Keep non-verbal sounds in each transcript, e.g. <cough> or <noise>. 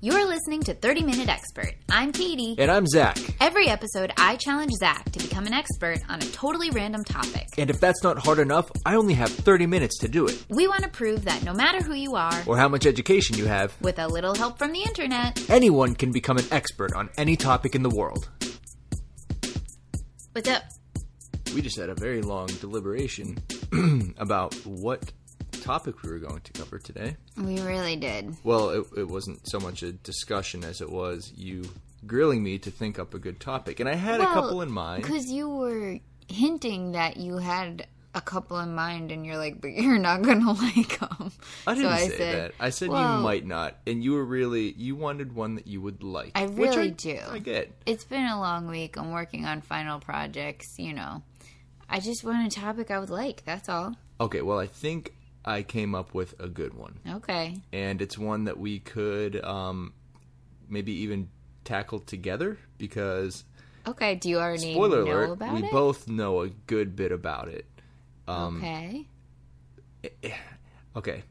You're listening to 30 Minute Expert. I'm Katie. And I'm Zach. Every episode, I challenge Zach to become an expert on a totally random topic. And if that's not hard enough, I only have 30 minutes to do it. We want to prove that no matter who you are, Or how much education you have, with a little help from the internet, anyone can become an expert on any topic in the world. what's up? We just had a very long deliberation <clears throat> about what topic we were going to cover today. We really did. Well, it, it wasn't so much a discussion as it was you grilling me to think up a good topic. And I had a couple in mind. Because you were hinting that you had a couple in mind, and you're like, but you're not going <laughs> to like them. I didn't so I say said, that. I said well- you might not, and you were really you wanted one that you would like. I which really I, do. I get. It's been a long week. I'm working on final projects, you know. I just want a topic I would like. That's all. Okay, well, I think I came up with a good one, Okay. and it's one that we could um, maybe even tackle together because Okay. Do you already spoiler know alert, about we it? both know a good bit about it. okay. Okay,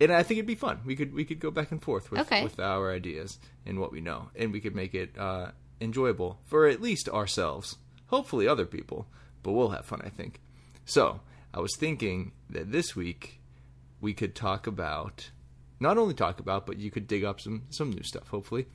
and I think it'd be fun. We could we could go back and forth with Okay. with our ideas and what we know, and we could make it uh, enjoyable for at least ourselves. Hopefully, other people, but we'll have fun. I think. So I was thinking that this week we could talk about not only talk about, but you could dig up some some new stuff. Hopefully,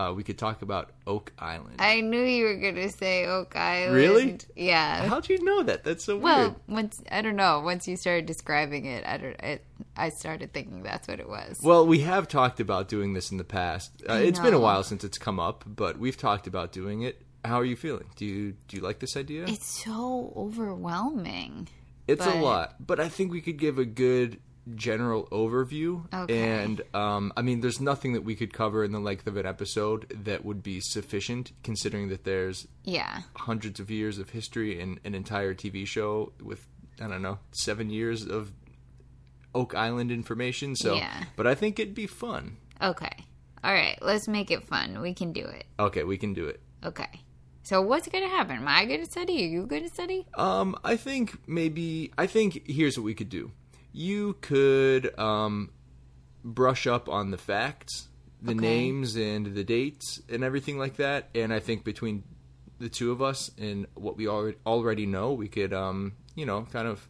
uh, we could talk about Oak Island. I knew you were going to say Oak Island. Really? Yeah. How'd you know that? That's so well, weird. once I don't know. Once you started describing it, I don't. It, I started thinking that's what it was. Well, we have talked about doing this in the past. Uh, it's been a while since it's come up, but we've talked about doing it. How are you feeling? Do you do you like this idea? it's so overwhelming. It's but- a lot, but I think we could give a good general overview. Okay. And um, I mean, there's nothing that we could cover in the length of an episode that would be sufficient, considering that there's Yeah. hundreds of years of history and an entire TV show with I don't know seven years of Oak Island information. So, Yeah. but I think it'd be fun. Okay. All right. Let's make it fun. We can do it. Okay, we can do it. Okay. So what's going to happen? Am I going to study? Are you going to study? Um, I think maybe I think here's what we could do. You could um brush up on the facts, the Okay. names and the dates and everything like that. And I think between the two of us and what we already already know, we could um, you know, kind of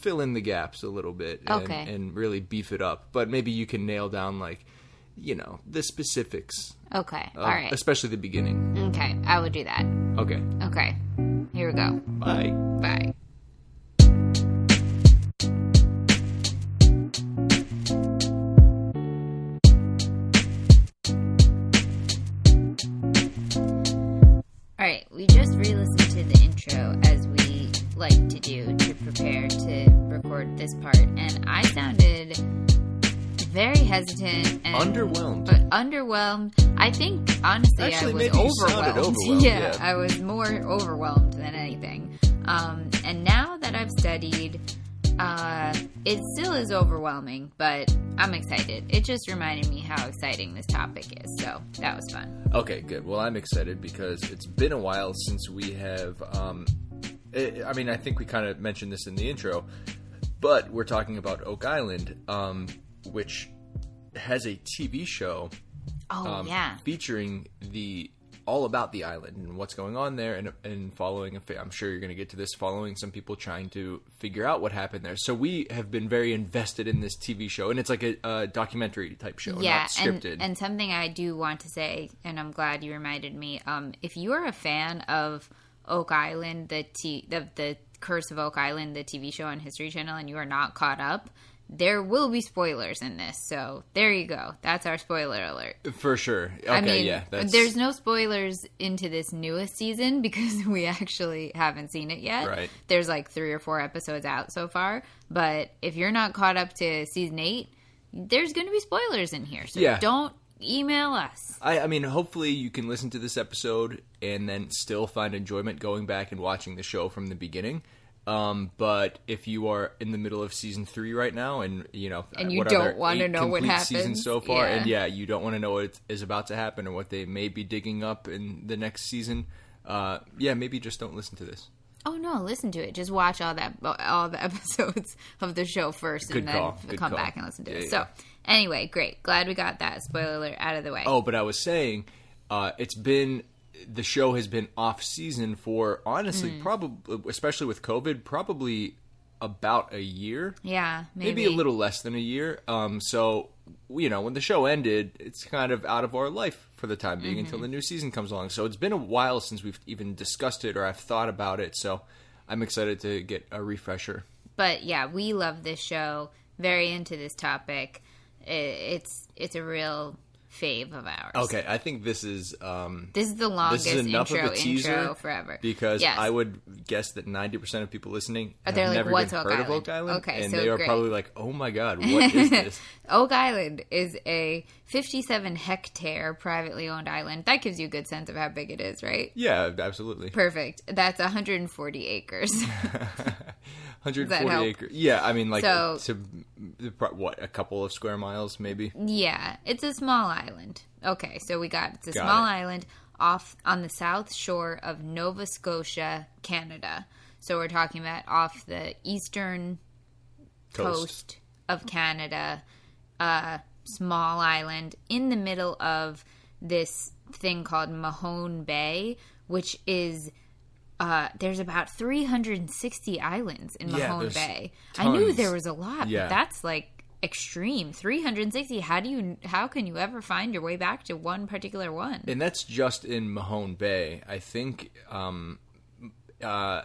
fill in the gaps a little bit and, Okay. and really beef it up. But maybe you can nail down like, you know, the specifics, Okay. of, All right. especially the beginning. Okay. I will do that. Okay. Okay. Here we go. Bye. Bye. Hesitant and Underwhelmed. but underwhelmed. I think honestly, Actually, I was overwhelmed. overwhelmed, <laughs> yeah, yeah. I was more overwhelmed than anything. Um, and now that I've studied, uh, it still is overwhelming, but I'm excited. It just reminded me how exciting this topic is, so that was fun. Okay, good. Well, I'm excited because it's been a while since we have. Um, I I mean, I think we kind of mentioned this in the intro, but we're talking about Oak Island, um, which has a TV show Oh um, yeah, featuring the all about the island and what's going on there, and and following. a fa- I'm sure you're going to get to this. Following some people trying to figure out what happened there. So we have been very invested in this TV show, and it's like a, a documentary type show, yeah, not scripted. and and something I do want to say, and I'm glad you reminded me. Um, if you are a fan of Oak Island, the t- the, the Curse of Oak Island, the TV show on History Channel, and you are not caught up, there will be spoilers in this. So there you go. That's our spoiler alert. For sure. Okay, I mean, yeah. That's, there's no spoilers into this newest season <laughs> because we actually haven't seen it yet. Right. There's like three or four episodes out so far. But if you're not caught up to season eight, there's going to be spoilers in here. So Yeah. don't email us. I, I mean, hopefully you can listen to this episode and then still find enjoyment going back and watching the show from the beginning. Um, but if you are in the middle of season three right now, and you know, And you don't wanna know what happens, so far, and yeah. yeah, you don't want to know what is about to happen or what they may be digging up in the next season. Uh, yeah, maybe just don't listen to this. Oh no, listen to it. Just watch all that all the <laughs> episodes of the show first, Good and then call. f- Good come call. back and listen to Yeah, it. yeah. So anyway, great. Glad we got that spoiler alert out of the way. Oh, but I was saying, uh, it's been the show has been off season for honestly, Mm. probably especially with COVID, probably about a year, yeah, maybe. maybe, a little less than a year. Um, so you know, when the show ended, it's kind of out of our life for the time being Mm-hmm. until the new season comes along. So it's been a while since we've even discussed it or I've thought about it. So I'm excited to get a refresher. But yeah, we love this show. Very into this topic. It's it's a real fave of ours. Okay, I think this is um, This is the longest this is enough intro of a teaser intro forever. because Yes. I would guess that ninety percent of people listening have they're like, never "What's Oak heard of Island?" Oak Island, Okay, and so they are great. probably like, "Oh my god, <laughs> what is this?" Oak Island is a 57 hectare privately owned island. That gives you a good sense of how big it is, right? yeah, absolutely. Perfect. That's 140 acres. <laughs> 140 help? acre. Yeah, I mean, like So- to what a couple of square miles, maybe. yeah, it's a small island. Okay, so we got it's a Got small it. island off on the south shore of Nova Scotia, Canada. So we're talking about off the eastern coast, of Canada, a small island in the middle of this thing called Mahone Bay, which is uh, there's about 360 islands in Mahone there's Bay. I knew there was a lot, Yeah. but that's like extreme. 360. How do you how can you ever find your way back to one particular one? and that's just in Mahone Bay. I think um, uh,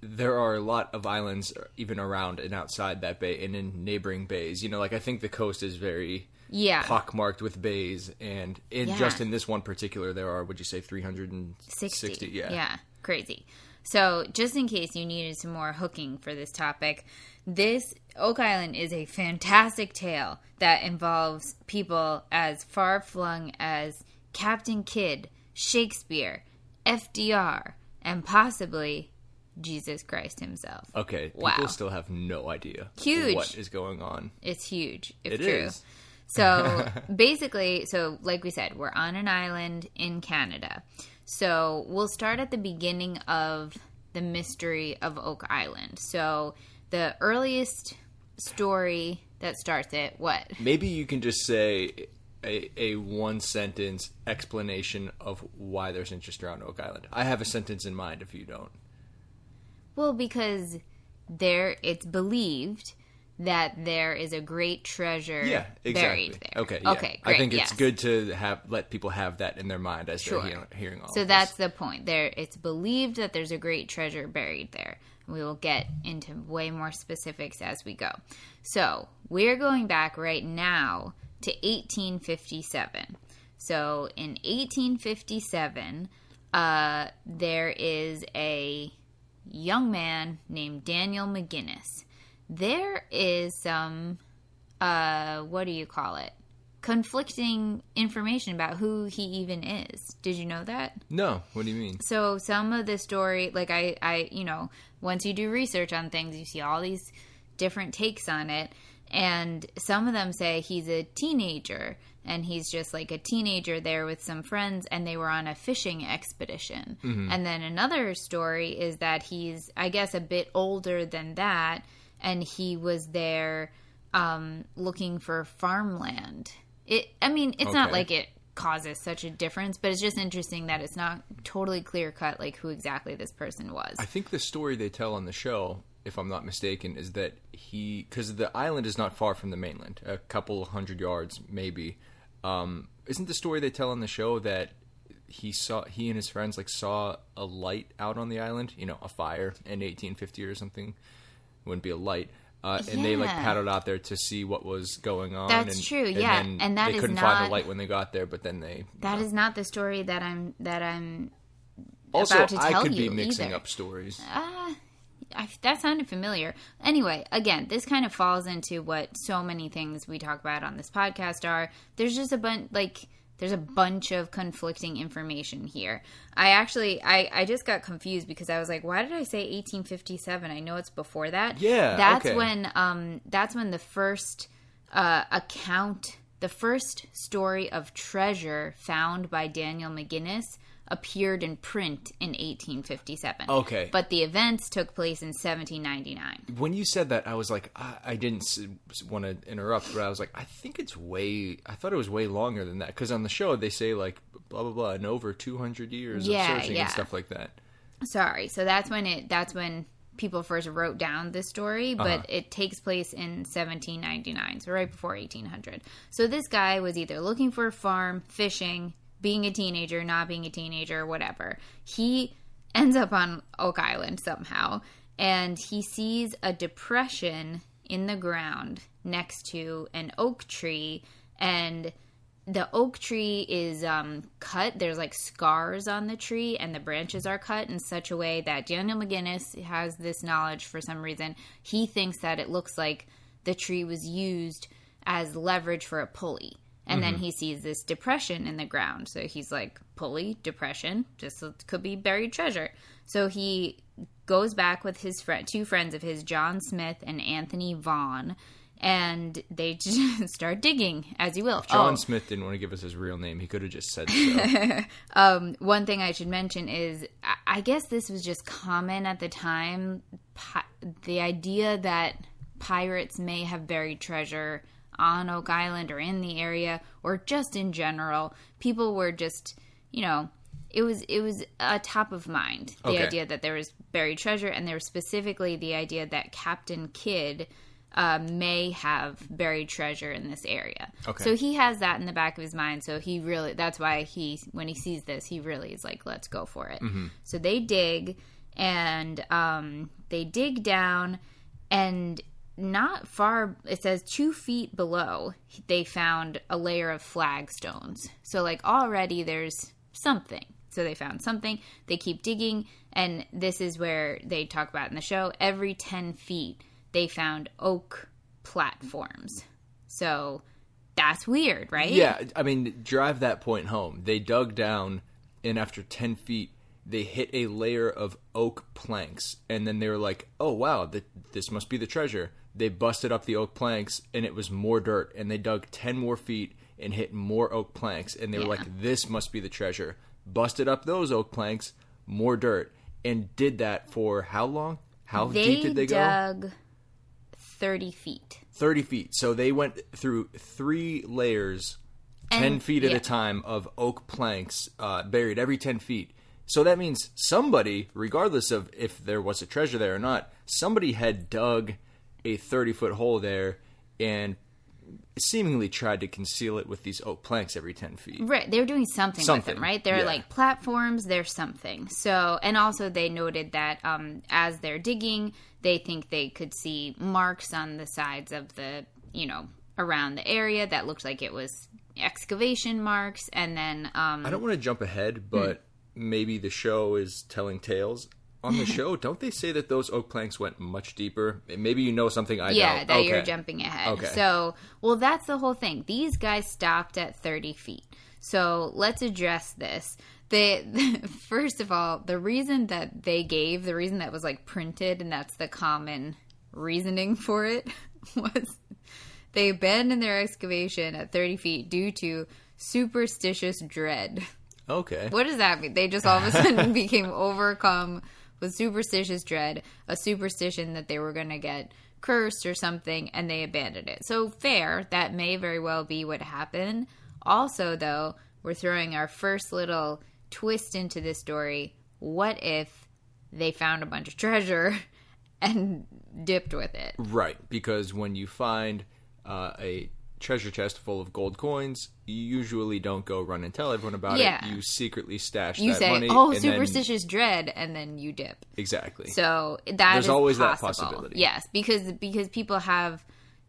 there are a lot of islands even around and outside that bay and in neighboring bays. You know, like I think the coast is very yeah. pockmarked with bays, and in Yeah. just in this one particular, there are would you say 360 sixty? Yeah. Yeah, crazy. So, just in case you needed some more hooking for this topic, this Oak Island is a fantastic tale that involves people as far flung as Captain Kidd, Shakespeare, FDR, and possibly Jesus Christ himself. Okay, Wow. people still have no idea Huge. what is going on. It's huge. It's It true. is. So <laughs> basically, so like we said, we're on an island in Canada. So we'll start at the beginning of the mystery of Oak Island. So the earliest story that starts it, what? Maybe you can just say a, a one sentence explanation of why there's interest around Oak Island. I have a sentence in mind if you don't. Well, because there it's believed that there is a great treasure Yeah, exactly. buried there. Okay, yeah. Okay, great. I think it's yes. good to have let people have that in their mind as Sure. they're hearing, hearing all. So that's this. the point. There, it's believed that there's a great treasure buried there. We will get into way more specifics as we go. So we're going back right now to 1857. So in 1857, uh, there is a young man named Daniel McGinnis. There is some, uh, what do you call it? Conflicting information about who he even is. Did you know that? no. What do you mean? So some of the story, like I, I, you know, once you do research on things, you see all these different takes on it, and some of them say he's a teenager and he's just like a teenager there with some friends, and they were on a fishing expedition. And then another story is that he's, I guess, a bit older than that, and he was there um, looking for farmland. It, I mean, it's not like it causes such a difference, but it's just interesting that it's not totally clear cut like who exactly this person was. I think the story they tell on the show, if I'm not mistaken, is that he because the island is not far from the mainland, a couple hundred yards maybe. Um, isn't the story they tell on the show that he saw he and his friends like saw a light out on the island? You know, a fire in 1850 or something. Wouldn't be a light. Uh, and they like Yeah. paddled out there to see what was going on. That's and, true, and yeah, and that they is couldn't find the light when they got there, but then they that is not the story that I'm that I'm also about to tell you. I could you be mixing either. up stories. Uh, I, that sounded familiar. Anyway, again, this kind of falls into what so many things we talk about on this podcast are. There's just a bunch, like, there's a bunch of conflicting information here. I actually, I, I just got confused because I was like, why did I say 1857? I know it's before that. Yeah, that's okay. when, um, that's when the first uh, account, the first story of treasure found by Daniel McGinnis appeared in print in 1857. Okay. But the events took place in 1799. When you said that, I was like, I, I didn't want to interrupt, but I was like, I think it's way. I thought it was way longer than that because on the show they say like blah blah blah, and over two hundred years Yeah, of searching yeah. and stuff like that. Sorry. So that's when it that's when people first wrote down this story, but Uh-huh. it takes place in 1799, so right before 1800. So this guy was either looking for a farm, fishing, being a teenager, not being a teenager, whatever. He ends up on Oak Island somehow, and he sees a depression in the ground next to an oak tree and the oak tree is um, cut. There's like scars on the tree, and the branches are cut in such a way that Daniel McGinnis has this knowledge for some reason. He thinks that it looks like the tree was used as leverage for a pulley. And then mm-hmm. he sees this depression in the ground. So he's like, pulley, depression, just could be buried treasure. So he goes back with his friend, two friends of his, John Smith and Anthony Vaughn, and they <laughs> just start digging, as you will. John Oh, Smith didn't want to give us his real name. He could have just said <laughs> so. Um, one thing I should mention is I- I guess this was just common at the time. Pi- the idea that pirates may have buried treasure on Oak Island or in the area or just in general, people were just, you know, it was it was a top of mind. The Okay. idea that there was buried treasure and there was specifically the idea that Captain Kidd uh, may have buried treasure in this area. Okay. So he has that in the back of his mind. So he really, that's why he, when he sees this, he really is like, let's go for it. So they dig and um, they dig down and not far, it says two feet below, they found a layer of flagstones. So, like, already there's something. So they found something. They keep digging. And this is where they talk about in the show every 10 feet, they found oak platforms. So that's weird, right? yeah, I mean, drive that point home. They dug down, and after 10 feet, they hit a layer of oak planks. And then they were like, oh, wow, th- this must be the treasure. They busted up the oak planks, and it was more dirt. And they dug 10 more feet and hit more oak planks. And they were Yeah. like, this must be the treasure. Busted up those oak planks, more dirt. And did that for how long? How They deep did they go? 30 feet. 30 feet. So they went through three layers, 10 feet at yeah. a time, of oak planks uh, buried every 10 feet. So that means somebody, regardless of if there was a treasure there or not, somebody had dug a 30 foot hole there and seemingly tried to conceal it with these oak planks every 10 feet. Right, they're doing something, with Something, them, right? They're yeah. like platforms. they're something. So, and also they noted that um, as they're digging, they think they could see marks on the sides of the, you know, around the area that looked like it was excavation marks. And then, um, I don't want to jump ahead, but maybe the show is telling tales. On the show, don't they say that those oak planks went much deeper? Maybe you know something I yeah, don't. Yeah, that you're jumping ahead. Okay. So, well, that's the whole thing. These guys stopped at 30 feet. So let's address this. They, <laughs> first of all, the reason that they gave, the reason that was like printed, and that's the common reasoning <laughs> for it, was they abandoned their excavation at 30 feet due to superstitious dread. Okay. What does that mean? They just all of a sudden <laughs> became overcome with superstitious dread, a superstition that they were going to get cursed or something, and they abandoned it. So, fair, that may very well be what happened. Also, though, we're throwing our first little twist into this story. What if they found a bunch of treasure <laughs> and dipped with it? Right, because when you find uh, a treasure chest full of gold coins, you usually don't go run and tell everyone about Yeah. it. You secretly stash You that say, money. "Oh, and then- superstitious dread," and then you dip. exactly. So that There's is always that possibility. Yes, because because people have,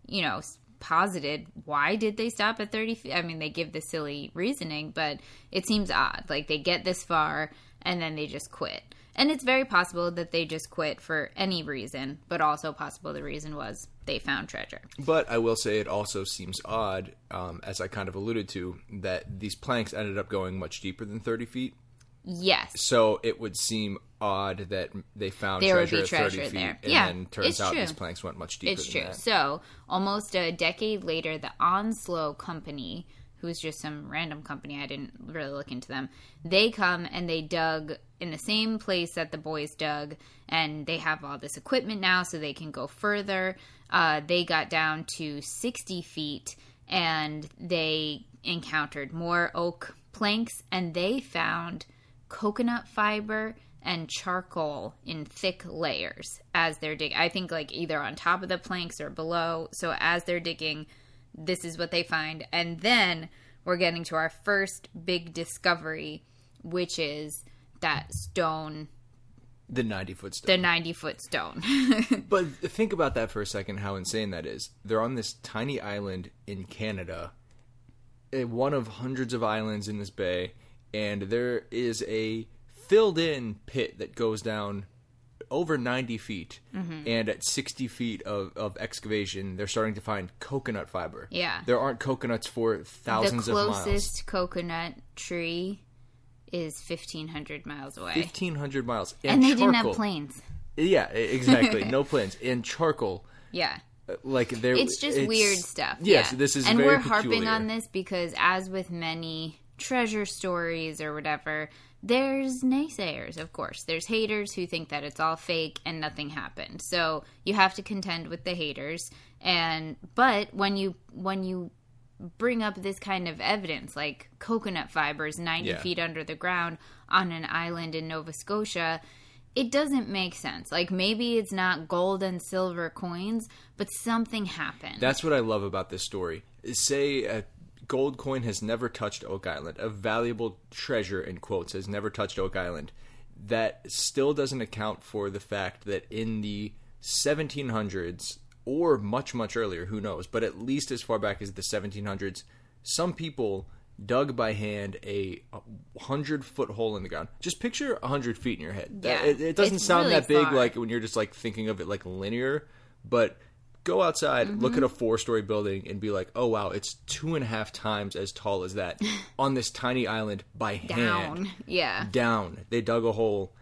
you know, posited why did they stop at 30 feet? I mean, they give the silly reasoning, but it seems odd. Like they get this far and then they just quit. And it's very possible that they just quit for any reason, but also possible the reason was they found treasure. But I will say it also seems odd, um, as I kind of alluded to, that these planks ended up going much deeper than 30 feet. Yes. So it would seem odd that they found There would treasure be at 30 treasure feet, there. and Yeah, then turns it's out true. these planks went much deeper It's true. that. So, almost a decade later, the Onslow Company who's just some random company. I didn't really look into them. They come and they dug in the same place that the boys dug, and they have all this equipment now so they can go further. Uh, they got down to 60 feet and they encountered more oak planks and they found coconut fiber and charcoal in thick layers as they're digging. I think like either on top of the planks or below. So as they're digging, this is what they find. And then we're getting to our first big discovery, which is that stone, The 90 foot stone. the 90 foot stone. <laughs> But think about that for a second, how insane that is. They're on this tiny island in Canada, eh, one of hundreds of islands in this bay, and there is a filled in pit that goes down over 90 feet. Mm-hmm. And at 60 feet of, of excavation, they're starting to find coconut fiber. Yeah. There aren't coconuts for thousands of miles. The closest coconut tree is 1500 miles away. 1,500 miles. and they didn't have planes. Yeah, exactly. <laughs> no planes. And charcoal. Yeah. uh, Like there, It's just weird stuff. Yes, yeah. this is and we're harping peculiar. on this because, as with many treasure stories or whatever, there's naysayers. Of course, there's haters who think that it's all fake and nothing happened. So you have to contend with the haters. And but when you when you bring up this kind of evidence, like coconut fibers 90 Yeah. feet under the ground on an island in Nova Scotia, it doesn't make sense. Like maybe it's not gold and silver coins, but something happened. That's what I love about this story. Say a gold coin has never touched Oak Island, a valuable treasure in quotes has never touched Oak Island. That still doesn't account for the fact that in the 1700s or much much earlier, who knows, but at least as far back as the 1700s, some people dug by hand a hundred foot hole in the ground. Just picture a hundred feet in your head. Yeah, it, it doesn't sound really that big far. like when you're just like thinking of it like linear, but go outside, look Mm-hmm. at a four story building, and be like, oh wow, it's two and a half times as tall as that <laughs> on this tiny island by hand. down. Yeah. Down. They dug a hole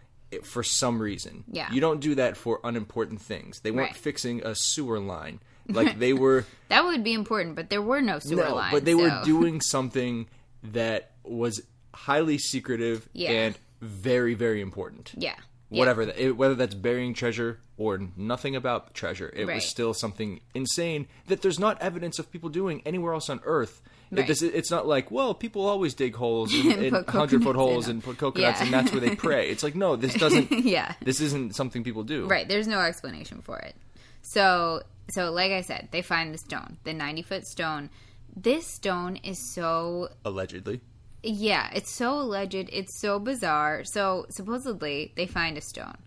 for some reason. Yeah. You don't do that for unimportant things. They weren't Right. fixing a sewer line. <laughs> Like they were That would be important, but there were no sewer no, lines. but they were doing <laughs> something that was highly secretive Yeah. and very very important Yeah. Yeah. whatever that, it, whether that's burying treasure or nothing about treasure it Right. was still something insane that there's not evidence of people doing anywhere else on earth Right. this- it's not like well people always dig holes <laughs> in, in 100 foot holes and put coconuts Yeah. and that's where they pray it's like no this doesn't <laughs> Yeah. this isn't something people do Right. There's no explanation for it. So, so like I said, they find the stone, the 90 foot stone. This stone is so allegedly Yeah, it's so alleged. It's so bizarre. So supposedly they find a stone.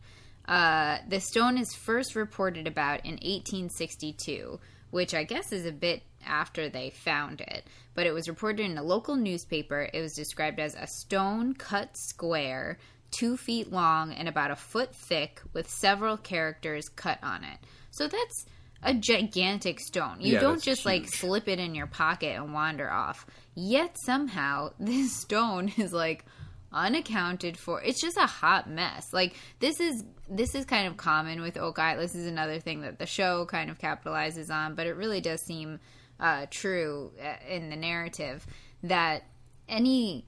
Uh, the stone is first reported about in 1862, which I guess is a bit after they found it. But it was reported in a local newspaper. It was described as a stone cut square, two feet long and about a foot thick, with several characters cut on it. So that's a gigantic stone. You Yeah, don't just like slip it in your pocket and wander off. Yet somehow <laughs> this stone is like unaccounted for. It's just a hot mess. Like this is this is kind of common with Oak Island. This is another thing that the show kind of capitalizes on, but it really does seem uh, true uh, in the narrative that any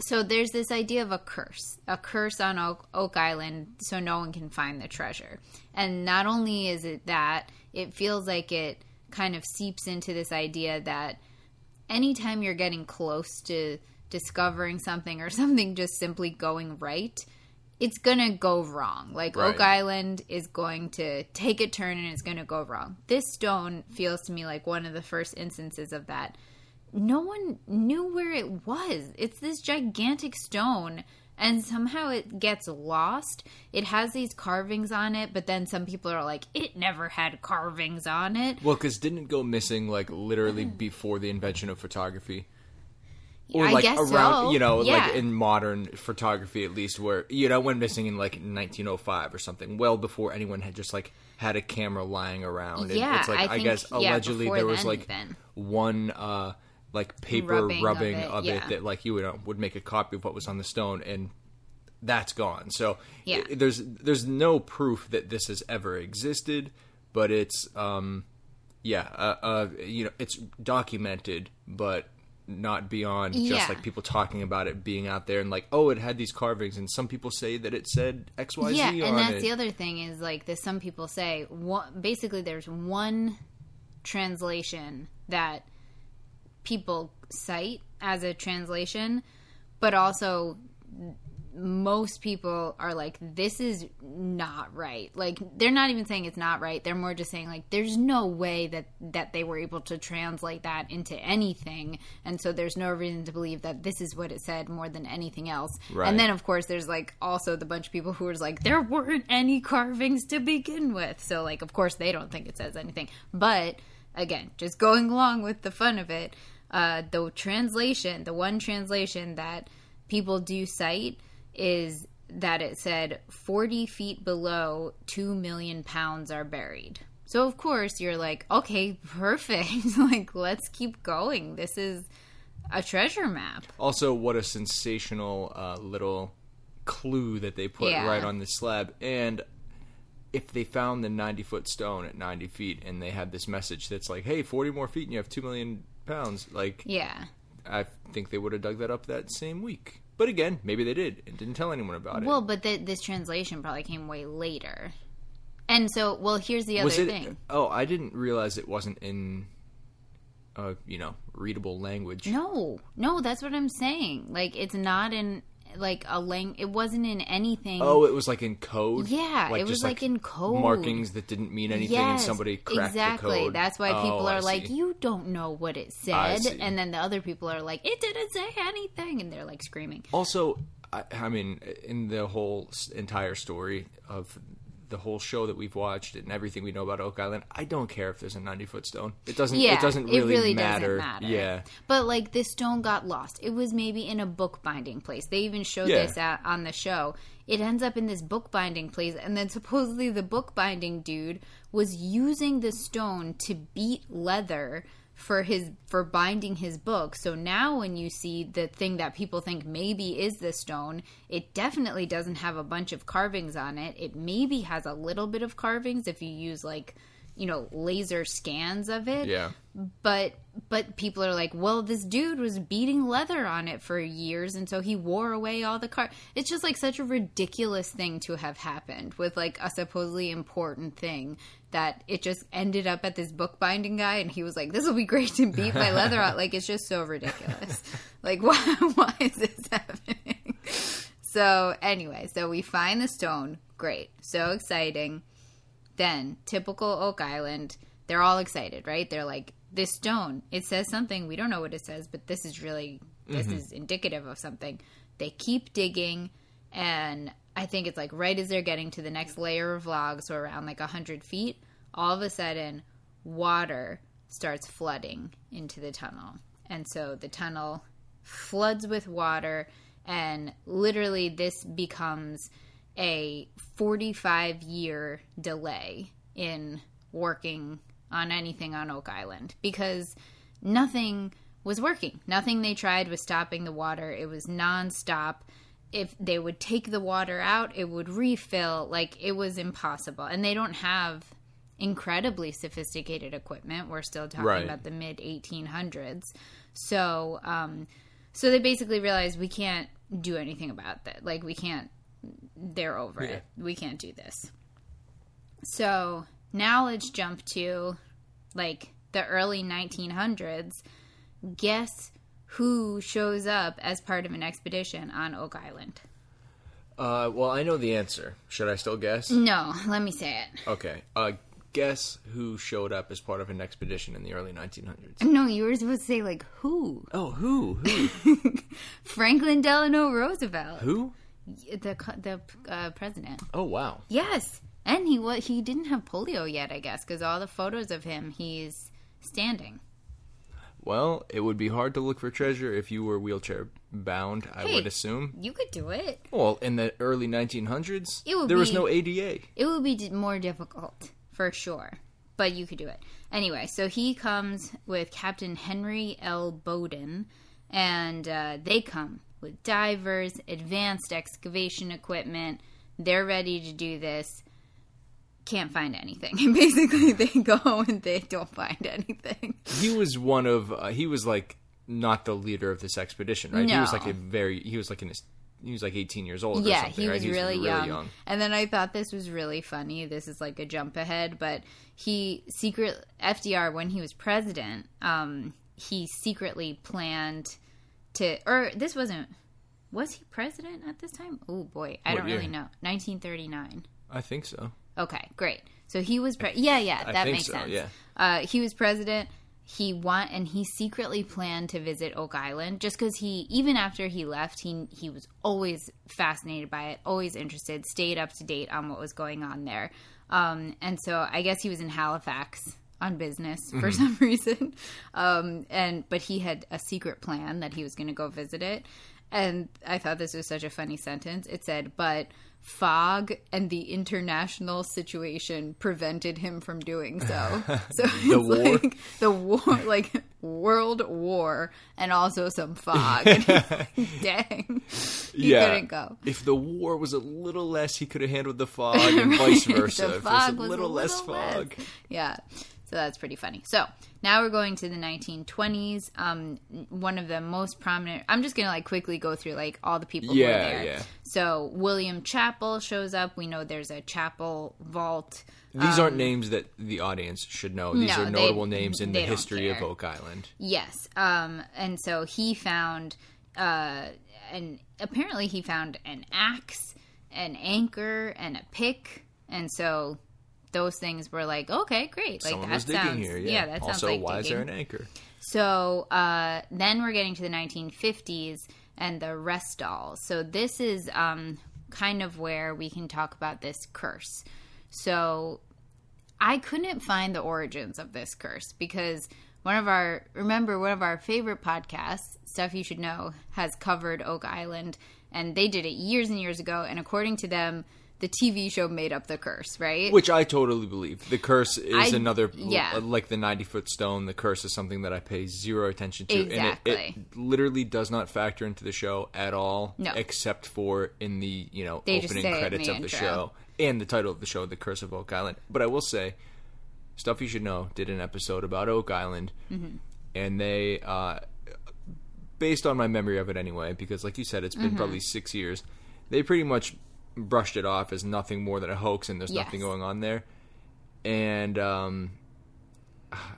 so there's this idea of a curse, a curse on Oak, Oak Island, so no one can find the treasure. And not only is it that, it feels like it kind of seeps into this idea that anytime you're getting close to discovering something or <laughs> something just simply going right, it's gonna go wrong. Like Oak Island is going to take a turn and it's gonna go wrong. This stone feels to me like one of the first instances of that no one knew where it was. It's this gigantic stone, and somehow it gets lost. It has these carvings on it, but then some people are like, it never had carvings on it. well because didn't it go missing like literally before the invention of photography or I like guess around so. you know Yeah. like in modern photography at least where you know went missing in like 1905 or something well before anyone had just like had a camera lying around and Yeah, it's like I i, think- guess yeah, allegedly there was then like even. one uh like paper Rubbing rubbing, of of it, it, yeah. that like you would, uh, would make a copy of what was on the stone and that's gone so Yeah. i- there's there's no proof that this has ever existed but it's um yeah uh, uh you know it's documented but not beyond Yeah. just like people talking about it being out there and like, oh, it had these carvings, and some people say that it said X Y Z yeah, and that's it. the other thing is like this. Some people say one, basically there's one translation that people cite as a translation, but also most people are like this is not right. Like they're not even saying it's not right. They're more just saying like there's no way that that they were able to translate that into anything. And so there's no reason to believe that this is what it said more than anything else. Right. and then of course there's like also the bunch of people who are like there weren't any carvings to begin with. So like of course they don't think it says anything. But again just going along with the fun of it uh the translation the one translation that people do cite is that it said 40 feet below 2 million pounds are buried. So, of course, you're like, okay, <laughs> perfect. <laughs> like, let's keep going. This is a treasure map. Also, what a sensational uh, little clue that they put Yeah. right on the slab. And if they found the 90 foot stone at 90 feet and they had this message that's like, hey, 40 more feet and you have 2 million pounds, like, Yeah. I think they would have dug that up that same week. But again, maybe they did and didn't tell anyone about it. Well, but th- this translation probably came way later. And so, well, here's the other it? thing. Oh, I didn't realize it wasn't in, uh, you know, readable language. No, no, that's what I'm saying. Like, it's not in like a lang. It wasn't in anything. Oh, it was like in code. Yeah, it was, just, like, in code. markings that didn't mean anything, and somebody cracked exactly. the code. That's why oh, people Oh, I are like, see. "You don't know what it said," and then the other people are like, "It didn't say anything," and they're like screaming. Also, I, I mean, in the whole entire story of the whole show that we've watched and everything we know about Oak Island, I don't care if there's a 90 foot stone. It doesn't. Yeah, it doesn't really, matter. doesn't matter. Yeah. but like this stone got lost. It was maybe in a bookbinding place. They even showed Yeah. this at, on the show. It ends up in this bookbinding place, and then supposedly the bookbinding dude was using the stone to beat leather for his for binding his book. So now when you see the thing that people think maybe is the stone, it definitely doesn't have a bunch of carvings on it. It maybe has a little bit of carvings if you use like, you know, laser scans of it. Yeah. but but people are like well this dude was beating leather on it for years and so he wore away all the car it's just like such a ridiculous thing to have happened with like a supposedly important thing that it just ended up at this bookbinding guy and he was like this will be great to beat my leather out <laughs> like it's just so ridiculous. Like <laughs> why why is this happening? <laughs> So anyway so we find the stone. Great. So exciting then typical Oak Island, they're all excited, right? They're like, this stone, it says something. We don't know what it says, but this is really, this mm-hmm. is indicative of something. They keep digging, and I think it's like right as they're getting to the next layer of logs, so around like 100 feet, all of a sudden, water starts flooding into the tunnel. And so the tunnel floods with water, and literally, this becomes a 45 year delay in working on anything on Oak Island because nothing was working. Nothing they tried was stopping the water. It was nonstop. If they would take the water out, it would refill. Like it was impossible. And they don't have incredibly sophisticated equipment. We're still talking Right. about the mid 1800s. So, um, so they basically realized we can't do anything about that. Like we can't. They're over Yeah. it. We can't do this. So now let's jump to like the early 1900s. Guess who shows up as part of an expedition on Oak Island? Uh, well, I know the answer. Should I still guess? No, let me say it. Okay. Uh, guess who showed up as part of an expedition in the early 1900s? No, you were supposed to say like who? Oh, who? Who? <laughs> Franklin Delano Roosevelt, who? The the uh, president. Oh, wow. Yes, and he was he didn't have polio yet, I guess, because all the photos of him, he's standing. Well, it would be hard to look for treasure if you were wheelchair bound, I Hey. would assume. You could do it. Well, in the early 1900s, It would there was no ADA. It would be more difficult for sure, but you could do it anyway. So he comes with Captain Henry L. Bowdoin, and uh, they come with divers, advanced excavation equipment. They're ready to do this. Can't find anything. And <laughs> basically, they go and they don't find anything. He was one of, uh, he was like not the leader of this expedition, right? He was like a very he was like in his he was like 18 years old. or yeah, he right? was really, young. And then I thought this was really funny. This is like a jump ahead, but he secret FDR when he was president, um, he secretly planned to, or this wasn't. Was he president at this time? Oh boy, I What don't really know. 1939. I think so. Okay, great. So he was, pre- yeah, yeah, I that think makes so, sense. yeah. Uh, he was president. He want and he secretly planned to visit Oak Island just because he, even after he left, he he was always fascinated by it, always interested, stayed up to date on what was going on there. Um, and so I guess he was in Halifax on business for some <laughs> reason. Um, and but he had a secret plan that he was going to go visit it. And I thought this was such a funny sentence. It said, but fog and the international situation prevented him from doing so. <laughs> So it's war? like the war, <laughs> like world war, and also some fog. Like, Dang, he yeah. couldn't go. If the war was a little less, he could have handled the fog, and vice versa. the if it was fog a was little, a less little fog. Yeah. So that's pretty funny. So now we're going to the 1920s. Um, one of the most prominent. I'm just gonna like quickly go through like all the people who Yeah, are there. yeah. So William Chappell shows up. We know there's a Chappell vault. These aren't names that the audience should know. These Um, no, are they- notable names in the they history of. Oak Island. Yes. Um, and so he found, uh, and apparently he found an axe, an anchor, and a pick. And so those things were like, okay, great. Like Someone that was digging sounds, here. Yeah. that also, sounds like why digging. is there an anchor? So uh, then we're getting to the 1950s and the Restalls. So this is um, kind of where we can talk about this curse. So I couldn't find the origins of this curse because one of our remember one of our favorite podcasts, stuff you should know, has covered Oak Island, and they did it years and years ago. And according to them, the TV show made up the curse, right? Which I totally believe. The curse is I- another, yeah. like the 90 foot stone. The curse is something that I pay zero attention to. And it, it literally does not factor into the show at all. No. Except for in the, you know, They opening say it in credits the of the intro. show and the title of the show, The Curse of Oak Island. But I will say, Stuff You Should Know did an episode about Oak Island. Mm-hmm. And they, uh, based on my memory of it anyway, because like you said, it's been Mm-hmm. probably six years, they pretty much brushed it off as nothing more than a hoax and there's Yes. nothing going on there. And um,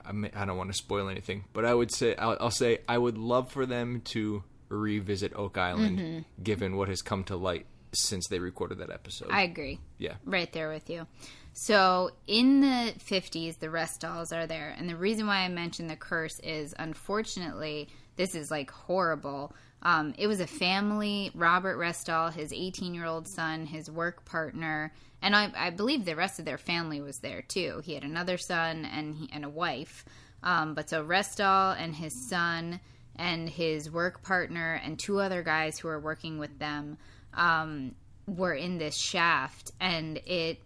I, may, I don't want to spoil anything, but I would say I'll, I'll say I would love for them to revisit Oak Island, Mm-hmm. given what has come to light since they recorded that episode. I agree. yeah, Right there with you. So in the 50s, the Restalls are there. And the reason why I mentioned the curse is unfortunately, this is like horrible. Um, it was a family, Robert Restall, his 18 year old son, his work partner, and I, I believe the rest of their family was there too. He had another son and, he, and a wife. Um, but so Restall and his son and his work partner and two other guys who were working with them um, were in this shaft, and it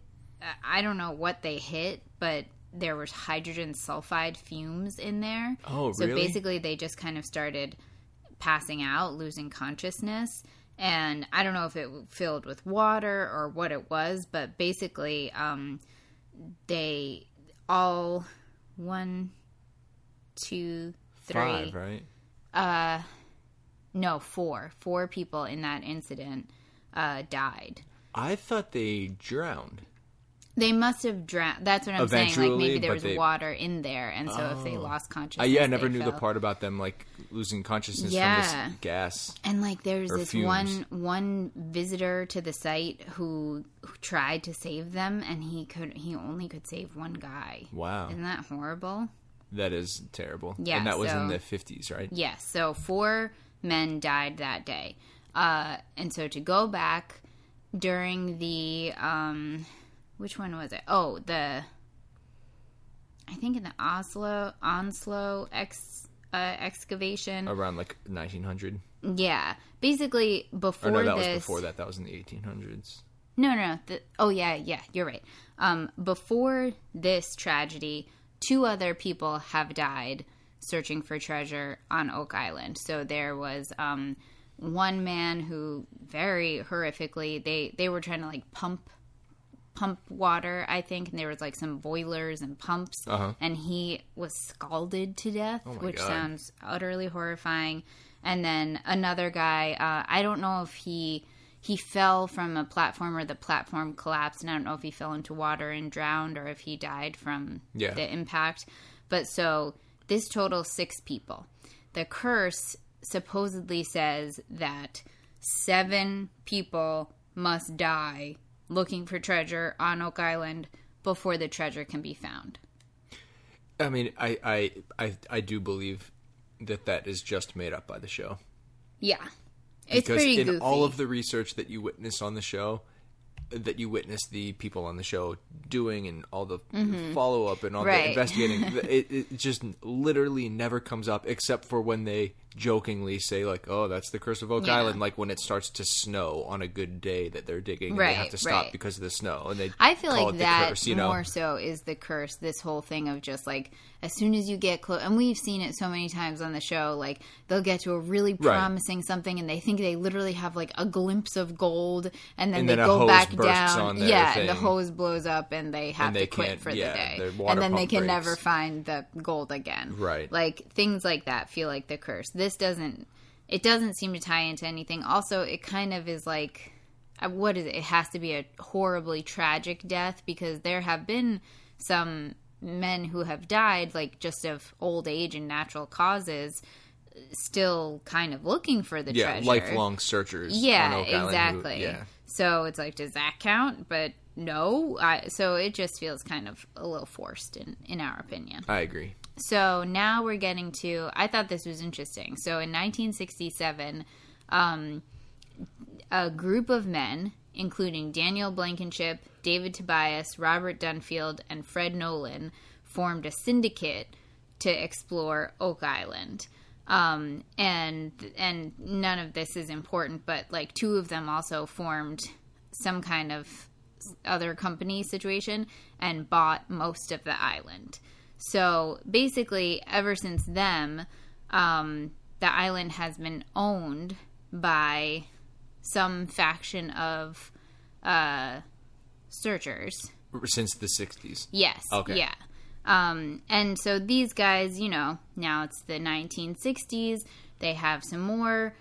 I don't know what they hit, but there was hydrogen sulfide fumes in there. Oh, So really? basically, they just kind of started passing out, losing consciousness. And I don't know if it filled with water or what it was, but basically, um, they all one, two, three, five, right? Uh, no, four, four people in that incident uh, died. I thought they drowned. They must have drowned. That's what I'm saying. Like maybe there was they- water in there, and so if they lost Uh, consciousness, yeah, I never knew the part about them like losing consciousness Yeah. from this gas. And like there's this fumes. one one visitor to the site who, who tried to save them, and he could he only could save one guy. Wow, Isn't that horrible? that is terrible. Yeah, and that was in the fifties, right? Yes. So four men died that day. Uh, and so to go back during the um, which one was it? Oh, the I think in the Oslo Onslow ex uh, excavation. Around like nineteen hundred. Yeah, basically before Or no, that this. was before that. That was in the eighteen hundreds. No, no, no. The, oh, yeah, yeah, you're right. Um, before this tragedy, two other people have died searching for treasure on Oak Island. So there was um, one man who very horrifically they they were trying to like pump pump water, I think, and there was like some boilers and pumps, Uh-huh. and he was scalded to death, Oh which God. sounds utterly horrifying. And then another guy, uh, I don't know if he he fell from a platform or the platform collapsed, and I don't know if he fell into water and drowned or if he died from Yeah. the impact. But so this totals six people. The curse supposedly says that seven people must die looking for treasure on Oak Island before the treasure can be found. I mean, I, I, I, I do believe that that is just made up by the show. Yeah. It's because in goofy. all of the research that you witness on the show, that you witness the people on the show doing and all the follow up and all the Mm-hmm. Investigating, <laughs> it, it just literally never comes up except for when they jokingly say like, "Oh, that's the curse of Oak Yeah. Island." Like when it starts to snow on a good day that they're digging, and they have to stop right. because of the snow, and they I feel like that curse, you know? more so is the curse. This whole thing of just like as soon as you get close, and we've seen it so many times on the show. Like they'll get to a really Right. promising something, and they think they literally have like a glimpse of gold, and then And they then go back down. yeah, and the hose blows up, and they have And they to quit for yeah, the day, and then they can breaks. never find the gold again. Right. Like things like that feel like the curse. This doesn't. It doesn't seem to tie into anything. Also, it kind of is like uh, what is it? It has to be a horribly tragic death because there have been some men who have died, like just of old age and natural causes, still kind of looking for the yeah, treasure. lifelong searchers. on Yeah, Island who- exactly. yeah, So it's like, does that count? But no. I, so it just feels kind of a little forced, in in our opinion. I agree. So now we're getting to. I thought this was interesting. So in 1967, um, a group of men, including Daniel Blankenship, David Tobias, Robert Dunfield, and Fred Nolan, formed a syndicate to explore Oak Island. Um, and and none of this is important, but like two of them also formed some kind of other company situation and bought most of the island. So basically, ever since them, um, the island has been owned by some faction of uh, searchers. Since the '60s. Yes. Okay. Yeah. Um, and so these guys, you know, now it's the 1960s. They have some more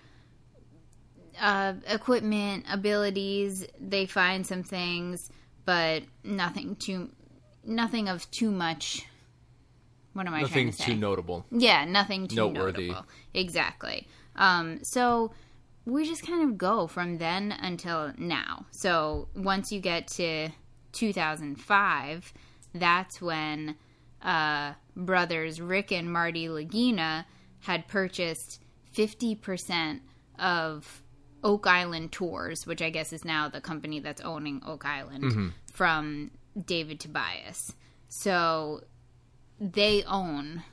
uh, equipment, abilities. They find some things, but nothing too, nothing of too much. What am I Nothing trying to say? too notable. Yeah, nothing too Noteworthy. notable. Exactly. Um, so we just kind of go from then until now. So once you get to 2005, that's when uh, brothers Rick and Marty Lagina had purchased 50% of Oak Island Tours, which I guess is now the company that's owning Oak Island, Mm-hmm. from David Tobias. So they own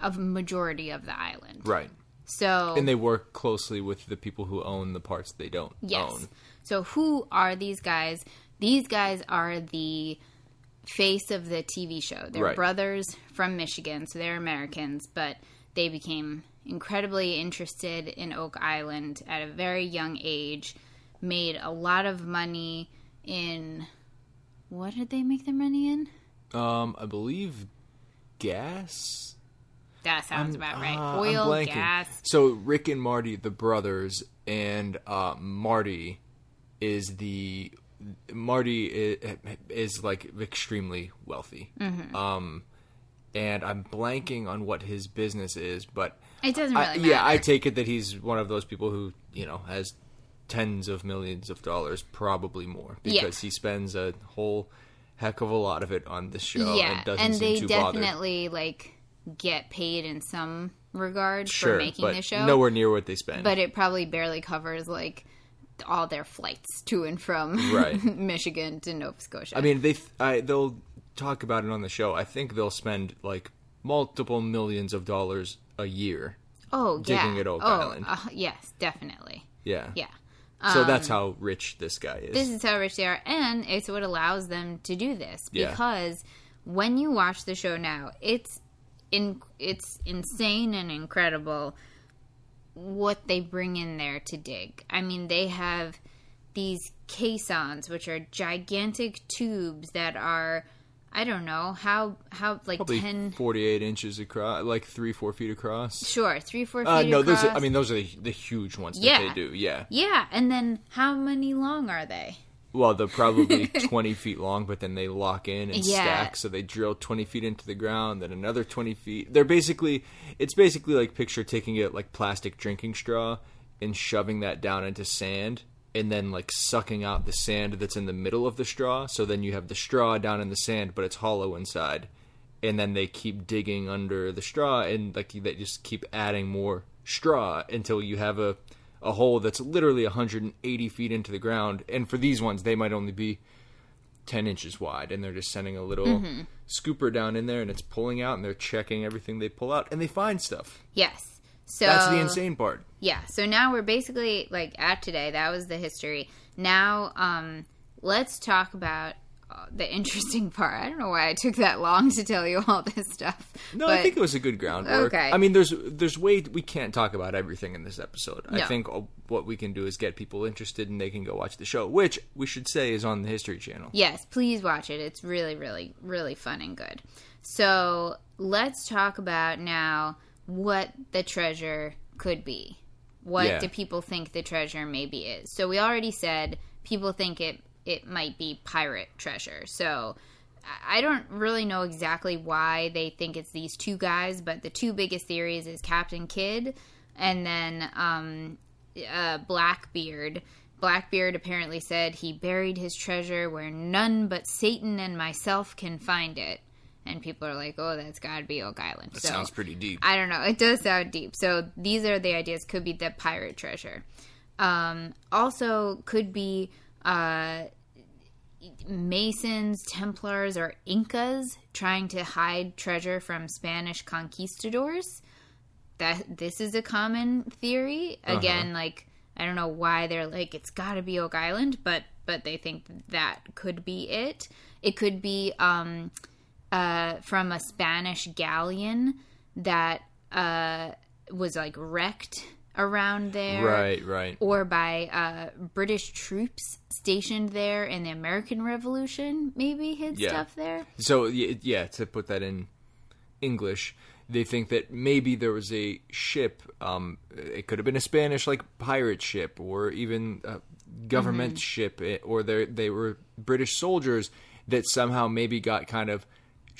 a majority of the island. Right. So And they work closely with the people who own the parts they don't yes. own. So who are these guys? These guys are the face of the TV show. They're Right. brothers from Michigan, so they're Americans, but they became incredibly interested in Oak Island at a very young age, made a lot of money in what did they make their money in? Um, I believe gas. That sounds about right. Uh, Oil, gas. So Rick and Marty, the brothers, and uh, Marty is the Marty is, is like extremely wealthy. Mm-hmm. Um, and I'm blanking on what his business is, but It doesn't I- really matter. yeah, I take it that he's one of those people who you know has tens of millions of dollars, probably more, Yeah. because he spends a whole heck of a lot of it on this show yeah, and doesn't and seem they too bothered. definitely like get paid in some regard Sure, for making the show. nowhere near what they spend. but it probably barely covers like all their flights to and from Right. <laughs> Michigan to Nova Scotia. I mean, they I, they'll talk about it on the show. I think they'll spend like multiple millions of dollars a year. oh digging yeah, at Oak oh, Island. uh, yes, definitely, Yeah, yeah. So that's how rich this guy is. This is how rich they are, and it's what allows them to do this Yeah. because when you watch the show now, it's in it's insane and incredible what they bring in there to dig. I mean, they have these caissons, which are gigantic tubes that are, I don't know how how like Probably ten. 48 inches across, like three, four feet across. Sure, three, four feet Uh, no, across. those. Are, I mean, those are the, the huge ones that Yeah. they do. Yeah. yeah, and then how many long are they? Well, they're probably <laughs> 20 feet long, but then they lock in and Yeah. stack. So they drill 20 feet into the ground, then another 20 feet. They're basically, it's basically like picture taking it like plastic drinking straw and shoving that down into sand and then like sucking out the sand that's in the middle of the straw. So then you have the straw down in the sand, but it's hollow inside. And then they keep digging under the straw and like they just keep adding more straw until you have a a hole that's literally 180 feet into the ground. And for these ones, they might only be 10 inches wide, and they're just sending a little Mm-hmm. scooper down in there, and it's pulling out, and they're checking everything they pull out, and they find stuff. Yes. So That's the insane part. Yeah. So now we're basically like at today. That was the history. Now, um, let's talk about the interesting <laughs> part. I don't know why I took that long to tell you all this stuff. No, but I think it was a good groundwork. Okay. I mean, there's there's way we can't talk about everything in this episode. I think uh, what we can do is get people interested, and they can go watch the show, which we should say is on the History Channel. Yes, please watch it. It's really, really, really fun and good. So let's talk about now what the treasure could be. What Yeah. do people think the treasure maybe is? So we already said people think it it might be pirate treasure. So I- don't really know exactly why they think it's these two guys, but the two biggest theories is Captain Kidd and then um, uh, Blackbeard. Blackbeard apparently said he buried his treasure where none but Satan and myself can find it. And people are like, oh, that's got to be Oak Island. That So- sounds pretty deep. I don't know. It does sound deep. So these are the ideas. Could be the pirate treasure. Um, also, could be uh, Masons, Templars, or Incas trying to hide treasure from Spanish conquistadors. That this is a common theory. Again, like I don't know why they're like it's got to be Oak Island, but but they think that could be it. It could be um, uh, from a Spanish galleon that uh, was like wrecked around there, Right, right. Or by uh, British troops stationed there in the American Revolution, maybe hid Yeah. stuff there. So yeah, to put that in English, they think that maybe there was a ship. Um, it could have been a Spanish like pirate ship, or even a government ship, eh, or they they were British soldiers that somehow maybe got kind of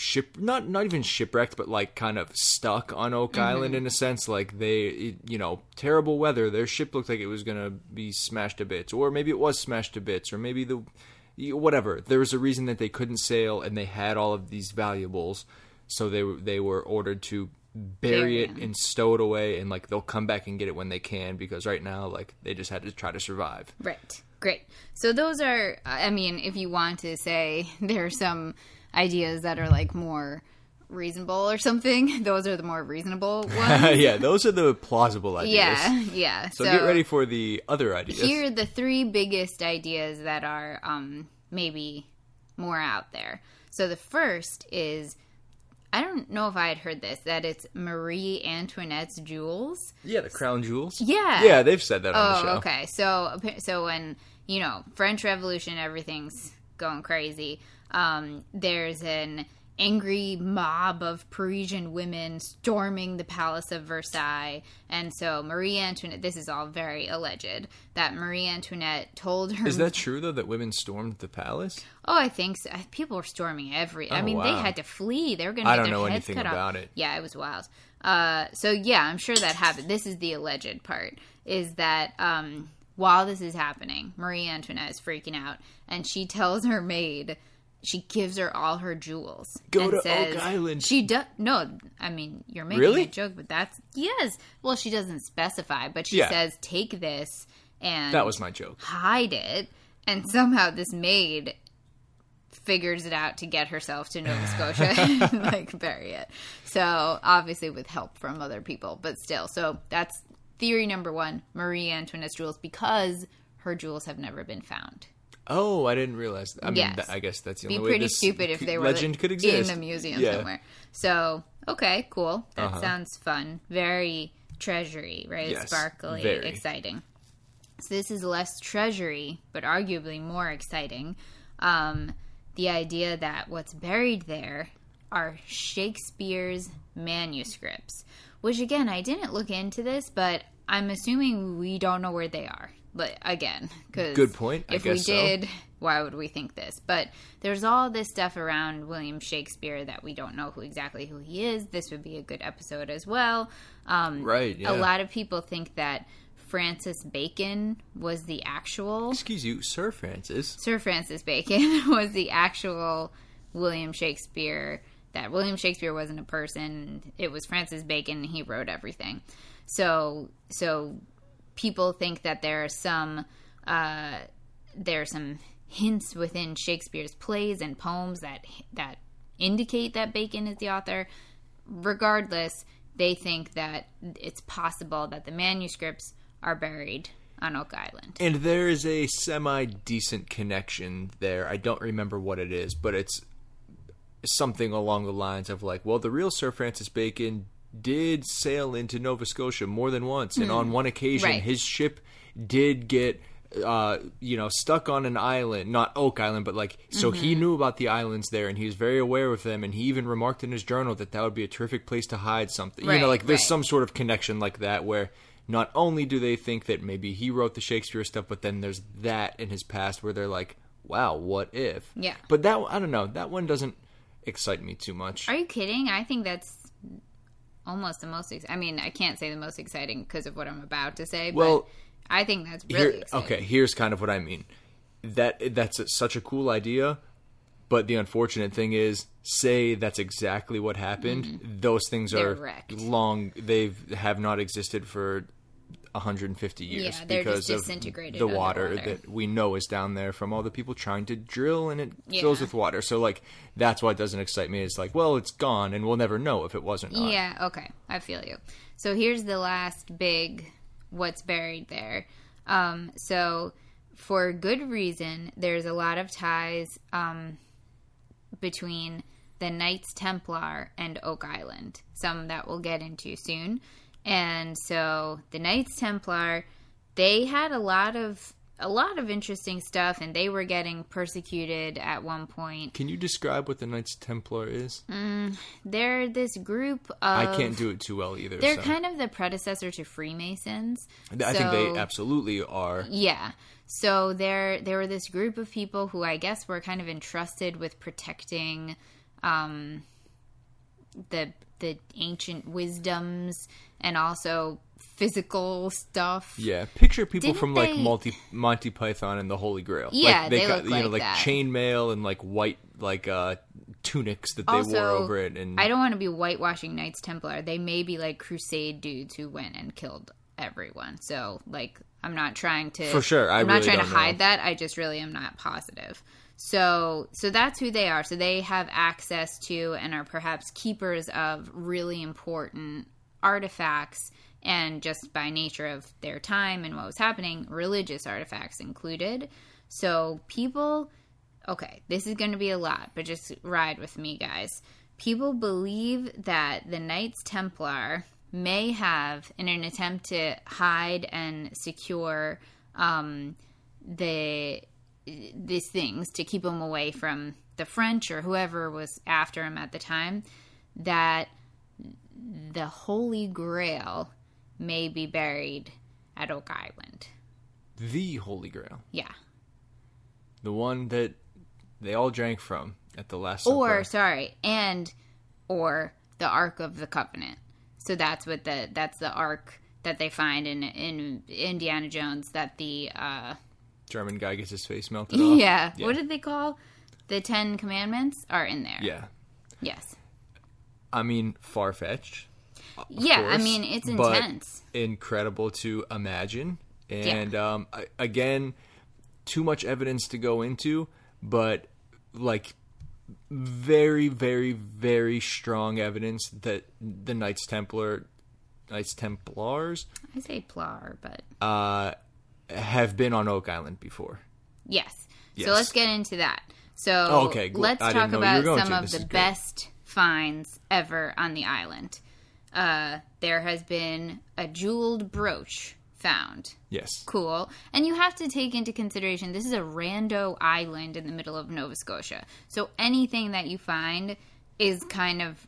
ship not not even shipwrecked but like kind of stuck on oak mm-hmm. island in a sense like they it- you know terrible weather their ship looked like it was gonna be smashed to bits or maybe it was smashed to bits or maybe the whatever there was a reason that they couldn't sail and they had all of these valuables so they were they were ordered to bury Bury it and stow it away and like they'll come back and get it when they can because right now like they just had to try to survive Right. Great. So those are, I mean, if you want to say <laughs> there are some ideas that are like more reasonable or something, <laughs> those are the more reasonable <laughs> ones. <laughs> yeah those are the plausible ideas yeah, yeah. so, get ready for the other ideas Here are the three biggest ideas that are um, maybe more out there. So the first is I don't know if I had heard this that it's Marie Antoinette's jewels. Yeah, the crown jewels. Yeah. Yeah, they've said that on the Oh, show. okay. So so when you know French Revolution, everything's going crazy. Um, there's an angry mob of Parisian women storming the Palace of Versailles, and so Marie Antoinette. This is all very alleged. That Marie Antoinette told her. Is that true though that women stormed the palace? Oh, I think so. People were storming every. I Oh, mean, they had to flee. They were going to I get don't their know heads anything cut about off. it. Yeah, it was wild. Uh, so yeah, I'm sure that happened. This is the alleged part. Is that um, while this is happening, Marie Antoinette is freaking out, and she tells her maid. She gives her all her jewels. Go to Oak Island. She does no. I mean, you're making Really? a joke, but that's yes. Well, she doesn't specify, but she Yeah. says, "Take this and That was my joke. hide it, and somehow this maid figures it out to get herself to Nova <laughs> Scotia and like bury it. So obviously with help from other people, but still. So that's theory number one: Marie Antoinette's jewels because her jewels have never been found. Oh, I didn't realize. That. I mean, Yes. that, I guess that's the Be only way pretty this stupid if they were legend like, could exist in the museum Yeah. somewhere. So okay, cool. That Uh-huh. sounds fun. Very treasury, right? Yes, Sparkly, very. exciting. So this is less treasury, but arguably more exciting. Um, the idea that what's buried there are Shakespeare's manuscripts, which again, I didn't look into this, but I'm assuming we don't know where they are. But again, because Good point. I If we guess so. did, why would we think this? But there's all this stuff around William Shakespeare that we don't know who exactly who he is. This would be a good episode as well. Um, Right, yeah. A lot of people think that Francis Bacon was the actual Excuse you, Sir Francis. Sir Francis Bacon <laughs> was the actual William Shakespeare. That William Shakespeare wasn't a person; it was Francis Bacon. He wrote everything. So, so people think that there are some uh, there are some hints within Shakespeare's plays and poems that that indicate that Bacon is the author. Regardless, they think that it's possible that the manuscripts are buried on Oak Island. And there is a semi decent connection there. I don't remember what it is, but it's something along the lines of like, well, the real Sir Francis Bacon did sail into Nova Scotia more than once, and on one occasion. Right. his ship did get. Uh, you know, stuck on an island, not Oak Island, but like, so he Mm-hmm. knew about the islands there, and he was very aware of them, and he even remarked in his journal that that would be a terrific place to hide something. you know, like there's right. some sort of connection like that where not only do they think that maybe he wrote the Shakespeare stuff, but then there's that in his past where they're like, wow, what if? Yeah. But that, I don't know, that one doesn't excite me too much. Are you kidding? I think that's almost the most. Ex- I mean, I can't say the most exciting because of what I'm about to say. Well, but I think that's really Here, exciting. okay, here's kind of what I mean. That that's a, such a cool idea, but the unfortunate thing is, say that's exactly what happened. Mm-hmm. Those things. They're are wrecked. long. They have not existed for 150 years Yeah, because just of disintegrated the water underwater. that we know is down there from all the people trying to drill, and it fills with water. So like that's why it doesn't excite me. It's like, well, it's gone, and we'll never know if it wasn't. gone. Yeah, okay. I feel you. So here's the last big what's buried there. Um, so for good reason, there's a lot of ties um, between the Knights Templar and Oak Island, some that we'll get into soon. And so the Knights Templar, they had a lot of a lot of interesting stuff and they were getting persecuted at one point. Can you describe what the Knights Templar is? They're this group of I can't do it too well either. They're so. kind of the predecessor to Freemasons. I think they absolutely are. Yeah. So there there were this group of people who I guess were kind of entrusted with protecting um the the ancient wisdoms and also physical stuff. Yeah, picture people Didn't from like they- Multi, Monty Python and the Holy Grail. Yeah, like, they got, look you know like like that. chainmail and like white like uh tunics that they Also, wore over it. And I don't want to be whitewashing Knights Templar. They may be like crusade dudes who went and killed everyone. So like I'm not trying to For sure, I I'm not really trying to don't hide know. that. I just really am not positive. So so that's who they are. So they have access to and are perhaps keepers of really important artifacts and just by nature of their time and what was happening, religious artifacts included. So people okay, this is going to be a lot, but just ride with me, guys. People believe that the Knights Templar may have, in an attempt to hide and secure um, the these things to keep them away from the French or whoever was after him at the time, that the Holy Grail may be buried at Oak Island. the Holy Grail, Yeah. the one that they all drank from at the last or supper. sorry and or the ark of the covenant so that's what the that's the ark that they find in in indiana jones that the uh German guy gets his face melted <laughs> off. yeah, Yeah. what did they call the ten commandments are in there Yeah, yes I mean far fetched. yeah i mean it's intense incredible to imagine. And um, I- again, too much evidence to go into, but like very, very, very strong evidence that the Knights Templar, Knights Templars, i say plar but uh, have been on Oak Island before. Yes. Yes. So let's get into that. So Oh, okay, cool. let's talk know you were about some to. of This the best finds ever on the island. Uh, there has been a jeweled brooch found. Yes. Cool. And you have to take into consideration this is a rando island in the middle of Nova Scotia. So anything that you find is kind of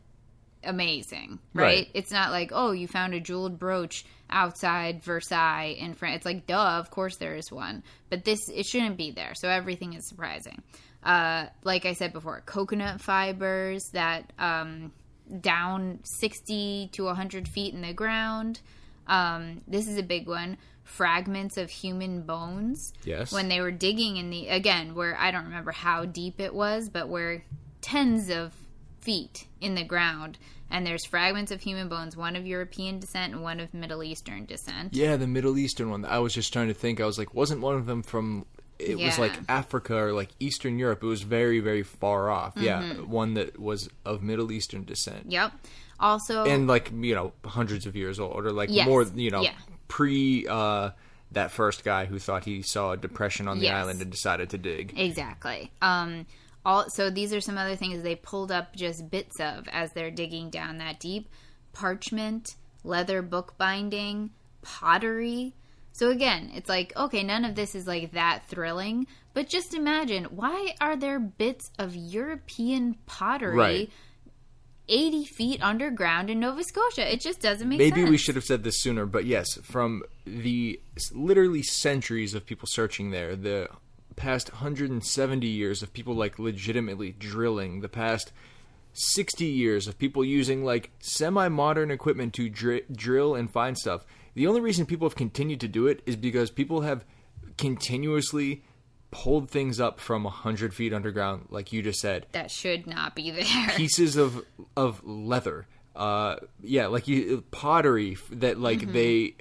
amazing, right? Right. It's not like, oh, you found a jeweled brooch outside Versailles in France. It's like, duh, of course there is one. But this, it shouldn't be there. So everything is surprising. Uh, like I said before, coconut fibers that um, down 60 to 100 feet in the ground. Um, this is a big one. Fragments of human bones. Yes. When they were digging in the, again, where I don't remember how deep it was, but where tens of feet in the ground, and there's fragments of human bones, one of European descent and one of Middle Eastern descent. Yeah, the Middle Eastern one. I was just trying to think. I was like, wasn't one of them from? It was like Africa or like Eastern Europe. It was very, very far off. Yeah, Mm-hmm. one that was of Middle Eastern descent. Yep. Also, and like you know hundreds of years old or like Yes. more you know Yeah. pre uh that first guy who thought he saw a depression on the Yes. island and decided to dig Exactly. Um, all so these are some other things they pulled up just bits of as they're digging down that deep: parchment, leather book binding, pottery. So again, it's like okay, none of this is like that thrilling, but just imagine why are there bits of European pottery? Right. 80 feet underground in Nova Scotia. It just doesn't make sense. maybe sense. we should have said this sooner but yes from the literally centuries of people searching there the past 170 years of people like legitimately drilling the past 60 years of people using like semi-modern equipment to dri- drill and find stuff the only reason people have continued to do it is because people have continuously pulled things up from 100 feet underground like you just said That should not be there. <laughs> pieces of of leather uh yeah like you pottery that like Mm-hmm. they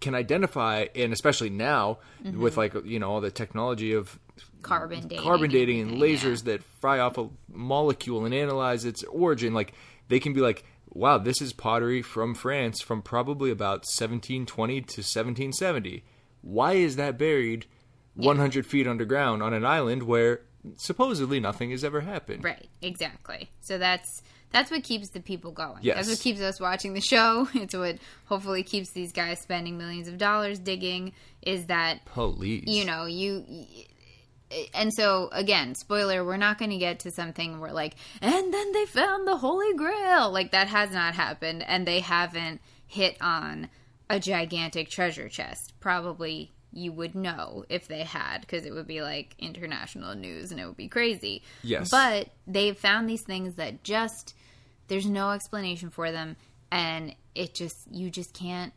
can identify and especially now Mm-hmm. with like you know all the technology of Carbon dating. carbon dating and lasers that fry off a molecule and analyze its origin like they can be like wow this is pottery from france from probably about 1720 to 1770 why is that buried 100 feet underground on an island where supposedly nothing has ever happened Right, exactly. So that's that's what keeps the people going. Yes. That's what keeps us watching the show. <laughs> It's what hopefully keeps these guys spending millions of dollars digging is that police you know, you and so again, spoiler, we're not going to get to something where like and then they found the holy grail. Like that has not happened and they haven't hit on a gigantic treasure chest. Probably you would know if they had because it would be like international news and it would be crazy. Yes. But they've found these things that just there's no explanation for them and it just you just can't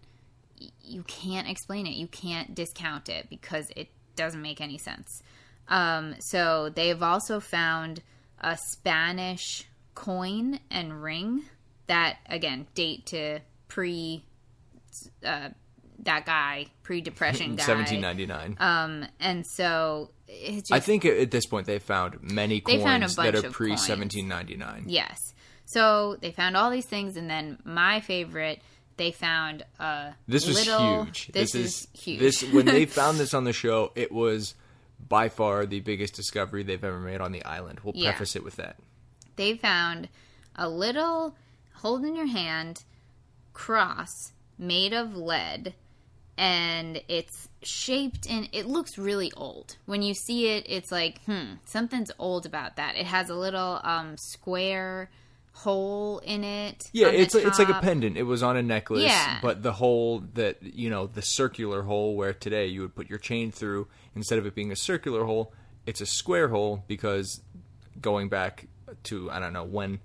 you can't explain it. You can't discount it because it doesn't make any sense. Um, so they've also found a Spanish coin and ring that again date to pre uh, that guy pre depression <laughs> guy. 1799 Um, and so just I think at this point they found many coins found that are pre 1799. Yes. So they found all these things, and then my favorite, they found a This was little, huge. This, is, huge. This when they <laughs> found this on the show, it was by far the biggest discovery they've ever made on the island. We'll Yeah. preface it with that. they found a little hold in your hand cross made of lead and it's shaped and it looks really old when you see it it's like hmm something's old about that it has a little um square hole in it Yeah, it's a, it's like a pendant. It was on a necklace, Yeah. but the hole that you know, the circular hole where today you would put your chain through, instead of it being a circular hole, it's a square hole because going back to I don't know when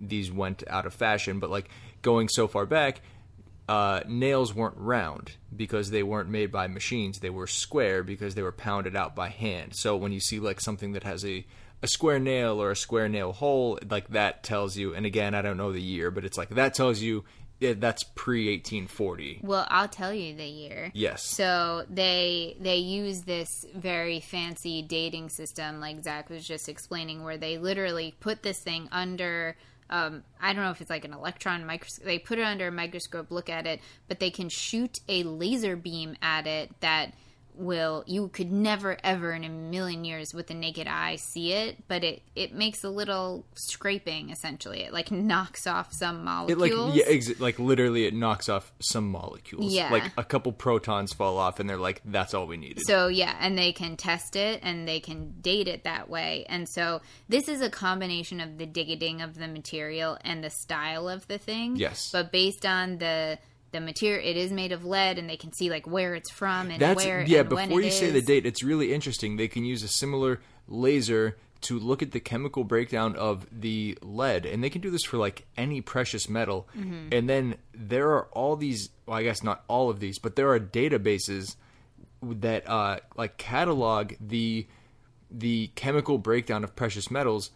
these went out of fashion, but like going so far back, uh, nails weren't round because they weren't made by machines. They were square because they were pounded out by hand. So when you see like something that has a a square nail or a square nail hole, like that tells you. And again, I don't know the year, but it's like that tells you yeah, that's pre 1840. well i'll tell you the year Yes. So they they use this very fancy dating system, like Zach was just explaining, where they literally put this thing under. Um, I don't know if it's like an electron microscope. They put it under a microscope, look at it, but they can shoot a laser beam at it that will you could never ever in a million years with the naked eye see it but it it makes a little scraping essentially it like knocks off some It molecules like yeah, ex- like literally it knocks off some molecules. Yeah. Like a couple protons fall off and they're like that's all we needed. So yeah, and they can test it and they can date it that way. And so this is a combination of the digging of the material and the style of the thing. Yes. But based on the the material, it is made of lead, and they can see like where it's from and That's where. yeah. and when Before you say the date, it's really interesting. They can use a similar laser to look at the chemical breakdown of the lead, and they can do this for like any precious metal. Mm-hmm. And then there are all these. Well, I guess not all of these, but there are databases that uh, like catalog the the chemical breakdown of precious metals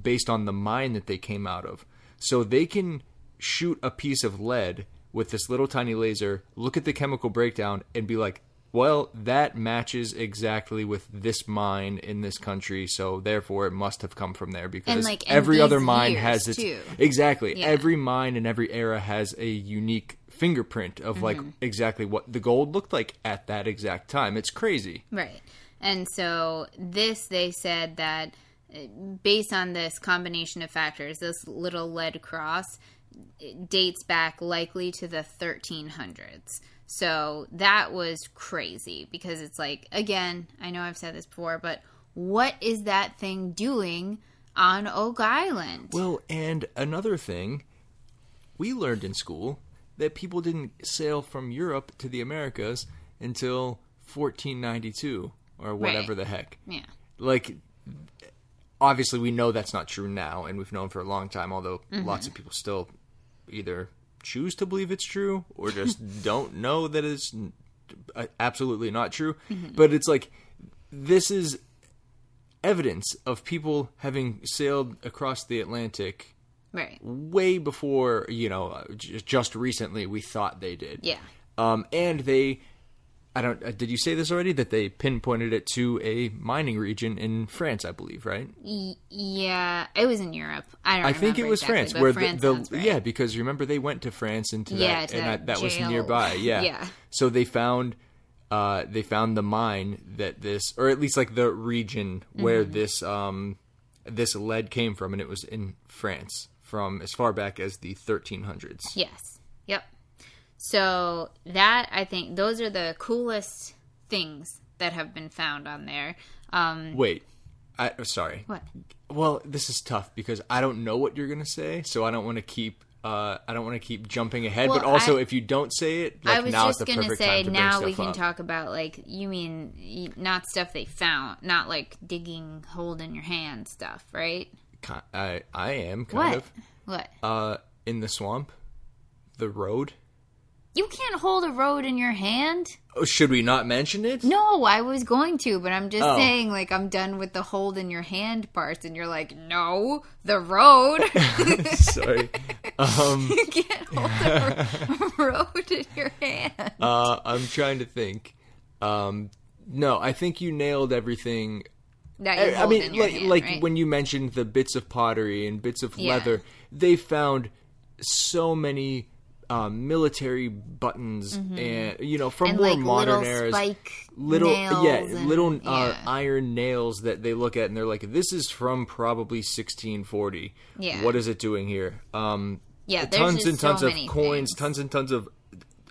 based on the mine that they came out of. So they can shoot a piece of lead with this little tiny laser, look at the chemical breakdown, and be like, well, that matches exactly with this mine in this country, so therefore it must have come from there because like, every other mine has its too. exactly Yeah. every mine in every era has a unique fingerprint of like Mm-hmm. exactly what the gold looked like at that exact time. It's crazy. Right. And so this, they said that uh, based on this combination of factors, this little lead cross dates back likely to the 1300s. So that was crazy because it's like, again, I know I've said this before, but what is that thing doing on Oak Island? Well, and another thing, we learned in school that people didn't sail from Europe to the Americas until 1492 or whatever Right. the heck. yeah. Like, obviously, we know that's not true now, and we've known for a long time, although Mm-hmm. lots of people still either choose to believe it's true or just <laughs> don't know that it's uh, absolutely not true. Mm-hmm. But it's like, this is evidence of people having sailed across the Atlantic Right. way before you know uh, just recently we thought they did Yeah. um and they i don't uh, did you say this already that they pinpointed it to a mining region in france i believe right Y- yeah. It was in Europe. I don't i think it was exactly, france where France the, the right. yeah because remember they went to france into Yeah, that to and that that, that was nearby <laughs> yeah Yeah. so they found uh they found the mine that this or at least like the region where Mm-hmm. this um this lead came from and it was in france from as far back as the 1300s Yes. Yep. So that I think those are the coolest things that have been found on there. Um, Wait, I sorry. what? Well, this is tough because I don't know what you're gonna say, so I don't want to keep. Uh, I don't want to keep jumping ahead, but also I- if you don't say it, like I was now just is the gonna say to now we can up. talk about like you mean not stuff they found, not like digging hold in your hand stuff, right? I I am kind What? of What? uh in the swamp, the road. You can't hold a road in your hand. Oh, should we not mention it? No, I was going to, but I'm just Oh. saying, like, I'm done with the hold in your hand parts, and you're like, no, the road. <laughs> sorry. <laughs> Um, you can't hold <laughs> a road in your hand. uh, I'm trying to think. Um, no, I think you nailed everything That I, I mean, like, hand, like right? when you mentioned the bits of pottery and bits of Yeah. leather, they found so many um, military buttons and you know from Mm-hmm. and more like modern eras, little yeah, and- little uh, yeah. iron nails that they look at and they're like, this is from probably 1640. Yeah. what is it doing here? Um, Yeah, there's tons and tons so of coins, things. tons and tons of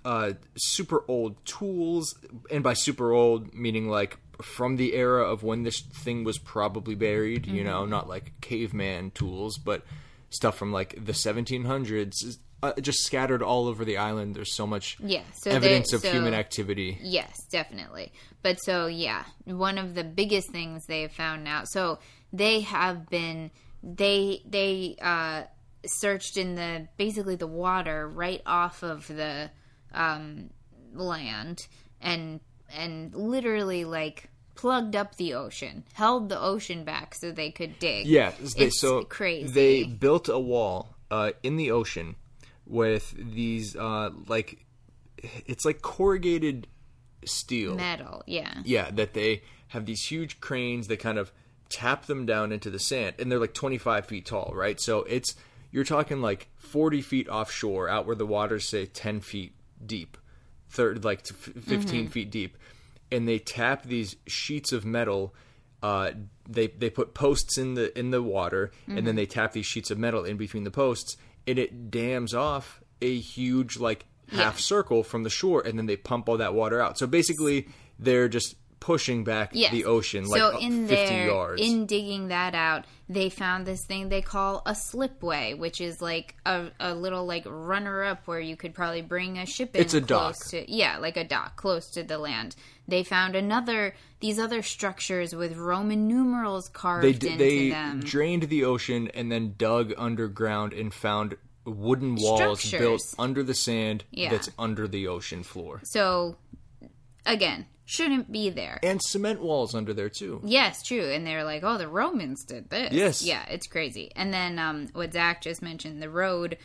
uh, super old tools, and by super old meaning like from the era of when this thing was probably buried. You know, Mm-hmm. not like caveman tools, but stuff from like the 1700s, uh, just scattered all over the island. There's so much Yeah, so evidence of so- human activity. Yes, definitely. But so yeah, one of the biggest things they have found now. So they have been they they uh searched in the basically the water right off of the um land and and literally like plugged up the ocean, held the ocean back so they could dig. Yeah, they, It's so crazy. They built a wall uh, in the ocean with these uh, like it's like corrugated steel. metal, yeah. Yeah, that they have these huge cranes that kind of tap them down into the sand, and they're like 25 feet tall, right? So it's you're talking like 40 feet offshore, out where the water's say 10 feet deep, third like to f- 15 feet deep, and they tap these sheets of metal. Uh, they they put posts in the in the water, and then they tap these sheets of metal in between the posts, and it dams off a huge like half Yeah. circle from the shore, and then they pump all that water out. So basically, they're just pushing back Yes. the ocean like so uh, in 50 there, yards. in digging that out, they found this thing they call a slipway, which is like a, a little like runner up where you could probably bring a ship in. It's a close dock. To, yeah, like a dock close to the land. They found another these other structures with Roman numerals carved they d- into they them. drained the ocean and then dug underground and found wooden walls Structures. built under the sand Yeah. that's under the ocean floor so again, shouldn't be there. and cement walls under there too Yes, true. And they're like, oh, the Romans did this. Yes. Yeah, it's crazy. And then um, what Zach just mentioned, the road,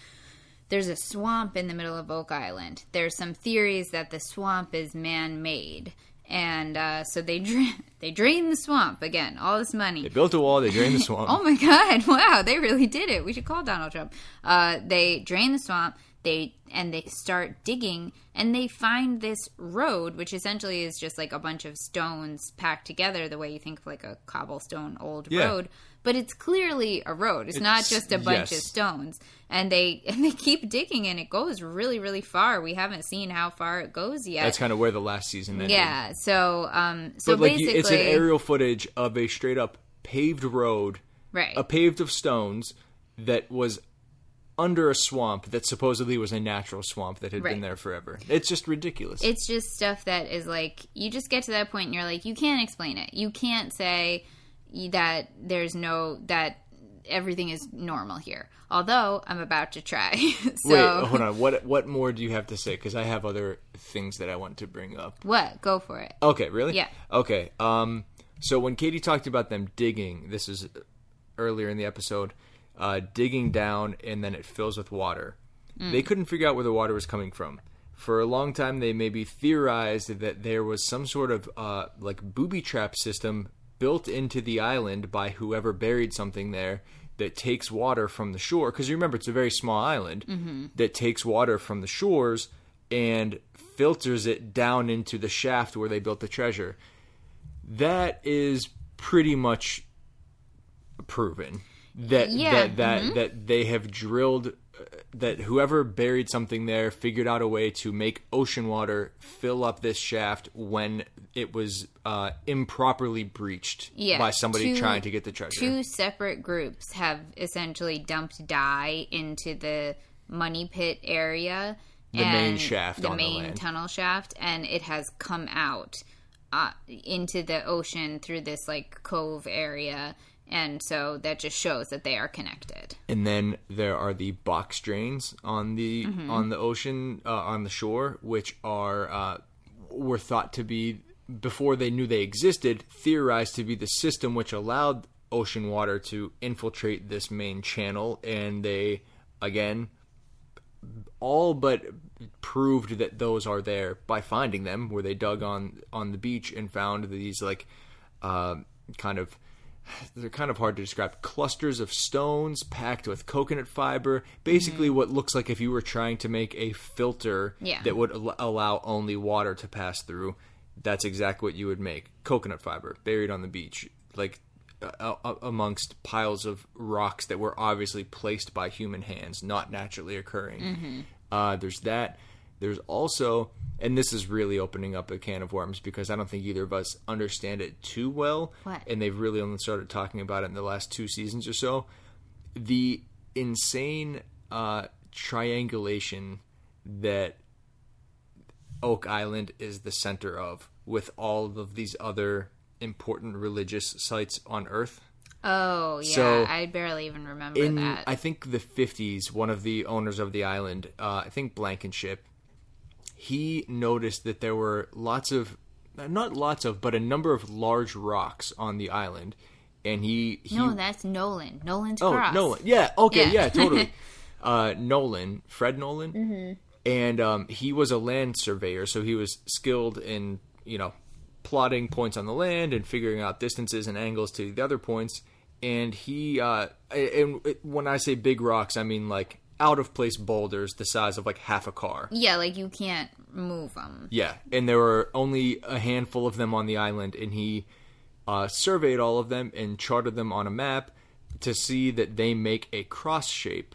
there's a swamp in the middle of Oak Island. There's some theories that the swamp is man made. And uh, so they <laughs> dra- they drain the swamp again. All this money. they built a wall they drained the <laughs> swamp Oh my god! <laughs> Wow, they really did it. We should call Donald Trump. Uh, they drain the swamp. They and they start digging, and they find this road, which essentially is just like a bunch of stones packed together, the way you think of like a cobblestone old Yeah. road. But it's clearly a road. It's, not just a bunch of stones. And they <laughs> and they keep digging, and it goes really, really far. We haven't seen how far it goes yet. that's kind of where the last season ended yeah. So, um, so but like basically, you, it's an aerial footage of a straight up paved road right? a paved of stones that was under a swamp that supposedly was a natural swamp that had Right. been there forever it's just ridiculous it's just stuff that is like you just get to that point and you're like you can't explain it you can't say that there's no that everything is normal here although i'm about to try <laughs> so Wait, hold on. What what more do you have to say? Because I have other things that I want to bring up. what go for it Okay, really? Yeah. Okay. Um. So when Katie talked about them digging, this is earlier in the episode, uh, digging down and then it fills with water. They couldn't figure out where the water was coming from. For a long time, they maybe theorized that there was some sort of uh, like booby trap system built into the island by whoever buried something there that takes water from the shore. Because you remember, it's a very small island that takes water from the shores and filters it down into the shaft where they built the treasure. That is pretty much proven that Yeah, mm-hmm. that that that they have drilled uh, that whoever buried something there figured out a way to make ocean water fill up this shaft when it was uh, improperly breached yeah by somebody two- trying to get the treasure. two separate groups have essentially dumped dye into the money pit area The main shaft the on the main land. tunnel shaft and it has come out uh, into the ocean through this like cove area and so that just shows that they are connected and then there are the box drains on the Mm-hmm. on the ocean uh, on the shore which are uh, were thought to be before they knew they existed theorized to be the system which allowed ocean water to infiltrate this main channel and they again all but proved that those are there by finding them where they dug on on the beach and found these like uh, kind of they're kind of hard to describe. Clusters of stones packed with coconut fiber. Basically what looks like if you were trying to make a filter Yeah. that would al- allow only water to pass through. That's exactly what you would make. Coconut fiber buried on the beach like uh, uh, amongst piles of rocks that were obviously placed by human hands not naturally occurring. Uh, there's that there's also and this is really opening up a can of worms because I don't think either of us understand it too well. What? And they've really only started talking about it in the last two seasons or so. The insane uh, triangulation that Oak Island is the center of, with all of these other important religious sites on Earth. oh yeah So, i barely even remember In that I think the 50s, one of the owners of the island, uh, I think Blankenship, he noticed that there were lots of, not lots of, but a number of large rocks on the island, and he, he no that's nolan nolan's oh cross Nolan, yeah, okay, Yeah. yeah, totally. <laughs> uh, Nolan, Fred Nolan, Mm-hmm. and um, he was a land surveyor, so he was skilled in you know plotting points on the land and figuring out distances and angles to the other points. And he, uh, and when I say big rocks, I mean like out of place boulders the size of like half a car. Yeah, like you can't move them. Yeah, and there were only a handful of them on the island, and he uh, surveyed all of them and charted them on a map to see that they make a cross shape.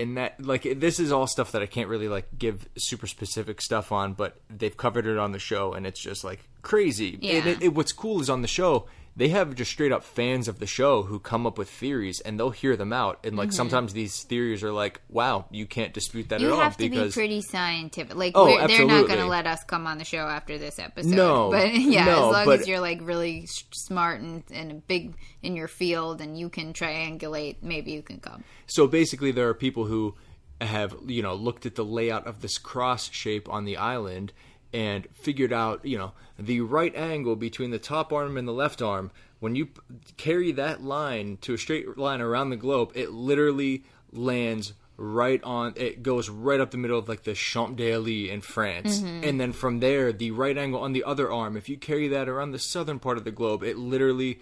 And that, like, this is all stuff that I can't really like give super specific stuff on, but they've covered it on the show, and it's just like crazy. Yeah. And it, it, what's cool is on the show they have just straight up fans of the show who come up with theories and they'll hear them out and like sometimes these theories are like wow you can't dispute that Mm-hmm. You at all have to because be pretty scientific. Like Oh, they're not going to let us come on the show after this episode. No, <laughs> but yeah, no, as long but- as you're like really smart and, and big in your field and you can triangulate, maybe you can come. So basically, there are people who have you know looked at the layout of this cross shape on the island and figured out you know the right angle between the top arm and the left arm. When you p- carry that line to a straight line around the globe, it literally lands right on. It goes right up the middle of like the Champs Elysees in France, mm-hmm. and then from there, the right angle on the other arm. If you carry that around the southern part of the globe, it literally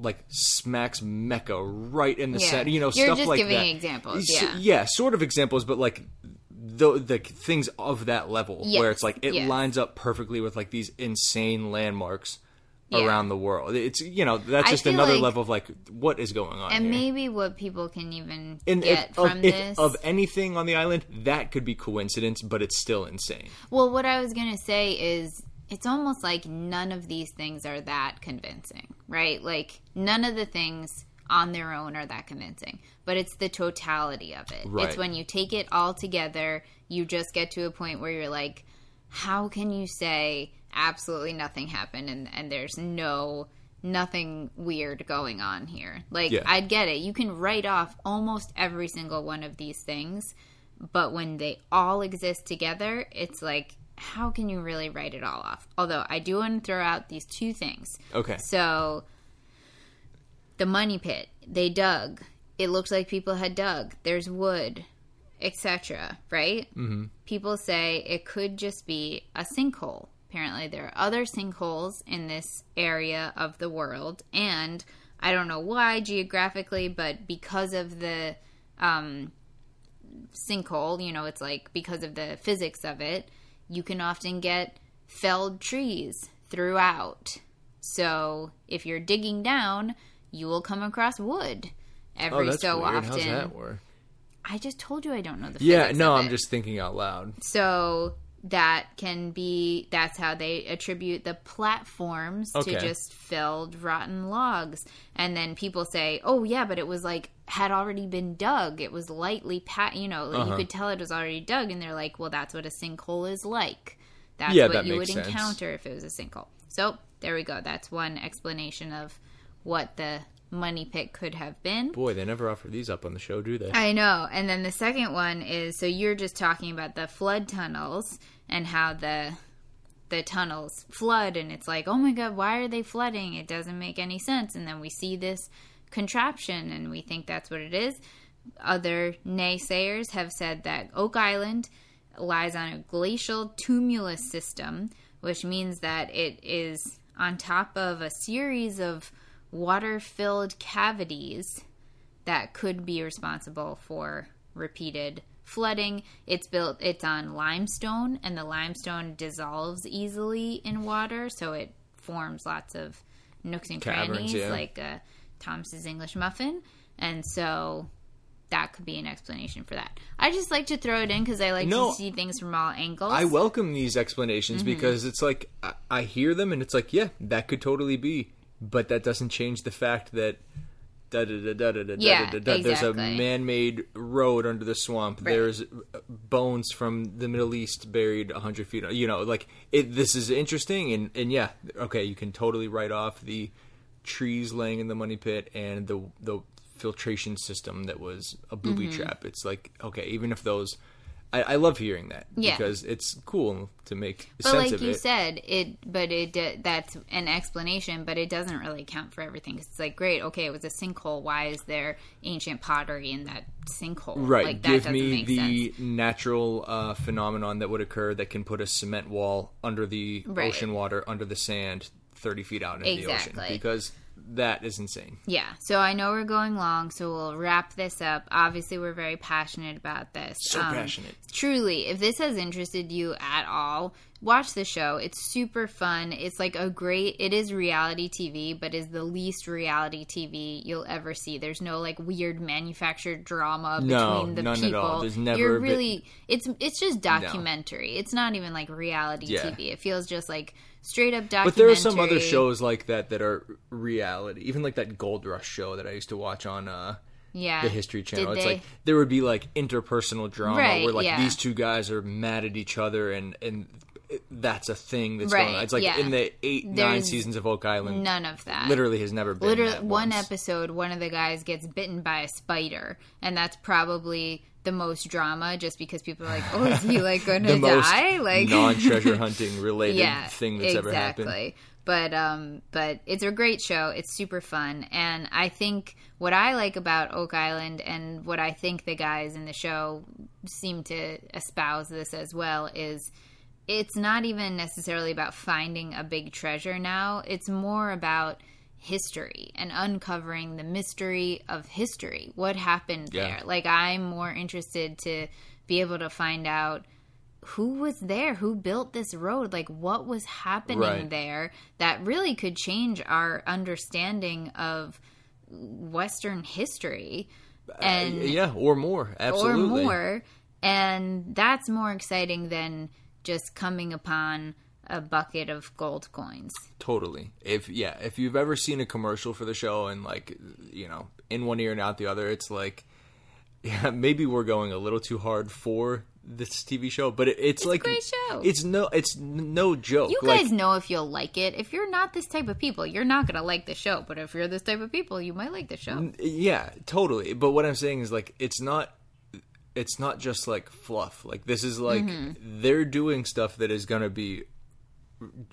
like smacks Mecca right in the Yeah. center. You know, You're stuff just like giving that. examples, S- yeah. yeah, sort of examples, but like the the things of that level where it's like it yes. lines up perfectly with like these insane landmarks Yeah. around the world. It's you know that's just another like- level of like what is going on And here. maybe what people can even and get if, from of, this. of anything on the island, that could be coincidence, but it's still insane. Well, what I was to say is it's almost like none of these things are that convincing, right? Like none of the things on their own are that convincing, but it's the totality of it. Right. It's when you take it all together, you just get to a point where you're like, how can you say absolutely nothing happened and, and there's no nothing weird going on here? Like Yeah. I'd get it. You can write off almost every single one of these things, but when they all exist together, it's like how can you really write it all off? Although I do want to throw out these two things. Okay. So the money pit they dug. It looks like people had dug. There's wood, etc. Right? Mm-hmm. People say it could just be a sinkhole. Apparently, there are other sinkholes in this area of the world, and I don't know why geographically, but because of the um, sinkhole, you know, it's like because of the physics of it, you can often get felled trees throughout. So if you're digging down, you will come across wood every oh, so weird. often. How's that work? I just told you I don't know the Yeah, no, I'm just thinking out loud. so that can be that's how they attribute the platforms Okay. to just felled rotten logs and then people say oh yeah but it was like had already been dug it was lightly pat you know Uh-huh. you could tell it was already dug and they're like well that's what a sinkhole is like that's Yeah, what that you would sense. encounter if it was a sinkhole so there we go that's one explanation of what the money pit could have been Boy, they never offer these up on the show, do they? I know. And then the second one is so you're just talking about the flood tunnels and how the the tunnels flood and it's like, "Oh my god, why are they flooding? It doesn't make any sense." And then we see this contraption and we think that's what it is. Other naysayers have said that Oak Island lies on a glacial tumulus system, which means that it is on top of a series of water filled cavities that could be responsible for repeated flooding. It's built it's on limestone and the limestone dissolves easily in water, so it forms lots of nooks and Caverns, crannies yeah. like uh, Thomas's English muffin. And so that could be an explanation for that. I just like to throw it in because I like No. to see things from all angles. I welcome these explanations Mm-hmm. because it's like I, I hear them and it's like, yeah, that could totally be, but that doesn't change the fact that da da da da da da Yeah, da da. There's a man-made road under the swamp. Right. There's uh, bones from the Middle East buried hundred feet. You know, like it, this is interesting and and yeah, okay, you can totally write off the trees laying in the money pit and the the filtration system that was a booby Mm-hmm. trap. It's like okay, even if those. I, I love hearing that Yeah. because it's cool to make but sense like of you it. said, it but it that's an explanation, but it doesn't really count for everything. It's like great, okay, it was a sinkhole. Why is there ancient pottery in that sinkhole? right. like, that Give doesn't me make the sense. natural uh, phenomenon that would occur that can put a cement wall under the Right. ocean water, under the sand, 30 feet out into the ocean. Because that is insane. Yeah. So I know we're going long, so we'll wrap this up. Obviously, we're very passionate about this. So Um, passionate. Truly, if this has interested you at all, watch the show. It's super fun. It's like a great. It is reality TV, but is the least reality TV you'll ever see. There's no like weird manufactured drama No, between the none at people. all. There's never You're really. It's it's just documentary. It's not even like reality Yeah. TV. It feels just like straight up documentary. But there are some other shows like that that are reality. Even like that Gold Rush show that I used to watch on uh, Yeah. the History Channel. Did It's they? like there would be like interpersonal drama Right, where like yeah. these two guys are mad at each other and and that's a thing that's going on. Right, It's like yeah. in the eight nine seasons of Oak Island. None of that. Literally has never been. Literally, that one once. episode, one of the guys gets bitten by a spider, and that's probably the most drama, just because people are like, "Oh, is he like <laughs> going to die?" Like non-treasure <laughs> hunting related yeah, thing that's exactly. ever happened. But um, but it's a great show. It's super fun, and I think what I like about Oak Island, and what I think the guys in the show seem to espouse this as well, is it's not even necessarily about finding a big treasure now. It's more about history and uncovering the mystery of history. What happened Yeah. there? Like I'm more interested to be able to find out who was there, who built this road, like what was happening Right. there that really could change our understanding of Western history. And Uh, yeah, or more. Absolutely. or more. And that's more exciting than just coming upon a bucket of gold coins. Totally. If yeah, if you've ever seen a commercial for the show and like you know, in one ear and out the other, it's like <laughs> yeah, maybe we're going a little too hard for this TV show, but it, it's, like a great show. It's no, it's no joke. You like, guys know if you'll like it. If you're not this type of people, you're not going to like the show. But if you're this type of people, you might like the show. yeah, totally. But what I'm saying is like it's not it's not just like fluff. Like this is like Mm-hmm. they're doing stuff that is going to be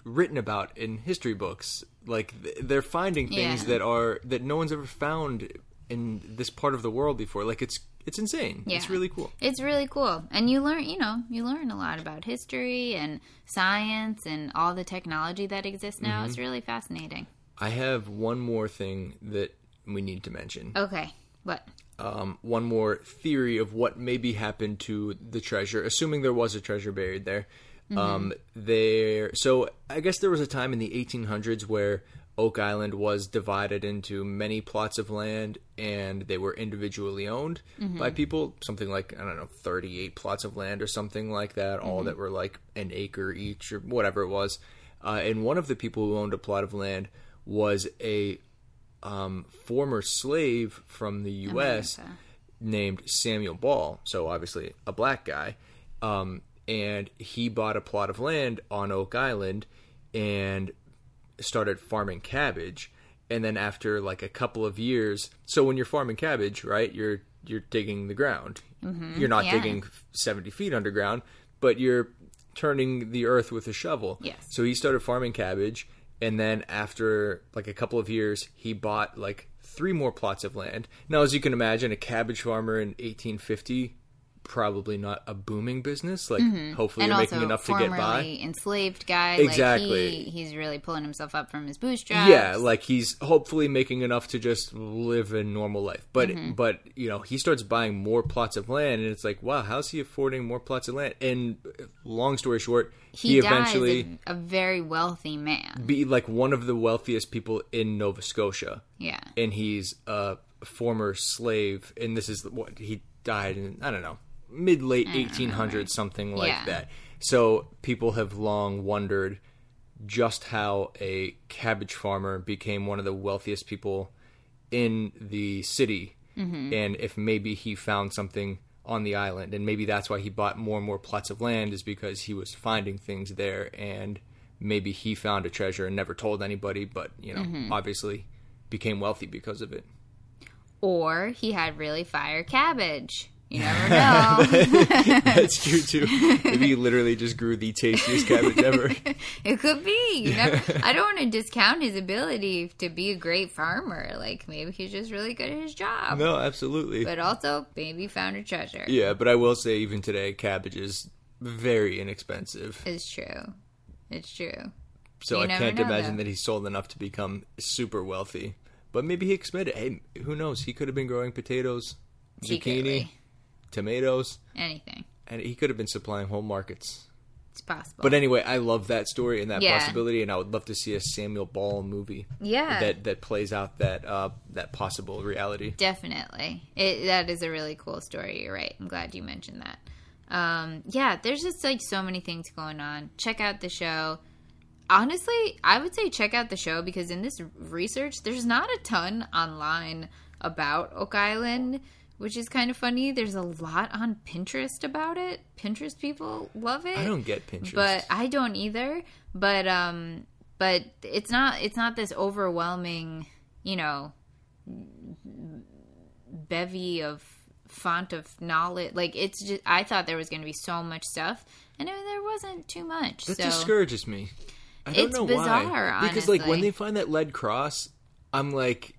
written about in history books. Like they're finding things Yeah. that are that no one's ever found in this part of the world before. Like it's it's insane. It's really cool. It's really cool. And you learn, you know, you learn a lot about history and science and all the technology that exists now. Mm-hmm. It's really fascinating. I have one more thing that we need to mention. Okay. What? Um, one more theory of what maybe happened to the treasure, assuming there was a treasure buried there. Um, there, so I guess there was a time in the 1800s where Oak Island was divided into many plots of land, and they were individually owned by people. Something like I don't know, 38 plots of land or something like that, all that were like an acre each or whatever it was. Uh, and one of the people who owned a plot of land was a um, former slave from the U.S. America. named Samuel Ball. So obviously a black guy, um, and he bought a plot of land on Oak Island and started farming cabbage. And then after like a couple of years, so when you're farming cabbage, right, you're you're digging the ground. You're not yeah. digging 70 feet underground, but you're turning the earth with a shovel. Yes. So he started farming cabbage, and then after like a couple of years, he bought like three more plots of land. Now, as you can imagine, a cabbage farmer in 1850 probably not a booming business. Like, hopefully, Mm-hmm. and you're making enough to get by. enslaved guy. Exactly. Like he, he's really pulling himself up from his bootstraps. Yeah, like he's hopefully making enough to just live a normal life. But Mm-hmm. but you know, he starts buying more plots of land and it's like, wow, how's he affording more plots of land? And long story short, he, he, eventually a, a very wealthy man. be like one of the wealthiest people in Nova Scotia. Yeah. And he's a former slave and this is what he died in I don't know, mid late 1800s something like Yeah. that. So people have long wondered just how a cabbage farmer became one of the wealthiest people in the city Mm-hmm. and if maybe he found something on the island and maybe that's why he bought more and more plots of land is because he was finding things there and maybe he found a treasure and never told anybody but you know Mm-hmm. obviously became wealthy because of it Or he had really fire cabbage. You never know. <laughs> that's true too maybe he <laughs> literally just grew the tastiest cabbage ever <laughs> it could be. You never, I don't want to discount his ability to be a great farmer. Like maybe he's just really good at his job. no absolutely But also maybe found a treasure. yeah but i will say even today cabbage is very inexpensive It's true. It's true. So You I can't know, imagine though. that he sold enough to become super wealthy. But maybe he expanded. Hey, who knows? He could have been growing potatoes, zucchini, Secretly. Tomatoes, Anything. and he could have been supplying whole markets. It's possible. But anyway, I love that story and that Yeah. possibility, and I would love to see a Samuel Ball movie yeah. that that plays out that uh, that possible reality. Definitely. It, that is a really cool story. You're right. I'm glad you mentioned that. Um, yeah, there's just like so many things going on. Check out the show. Honestly, I would say check out the show because in this research, there's not a ton online about Oak Island, which is kind of funny. There's a lot on Pinterest about it. Pinterest people love it I don't get Pinterest, but I don't either. But um, but it's not it's not this overwhelming, you know, bevy of font of knowledge. Like it's just I thought there was going to be so much stuff, and there wasn't too much. that so discourages me. I don't It's know bizarre, why. Because like when they find that lead cross, I'm like,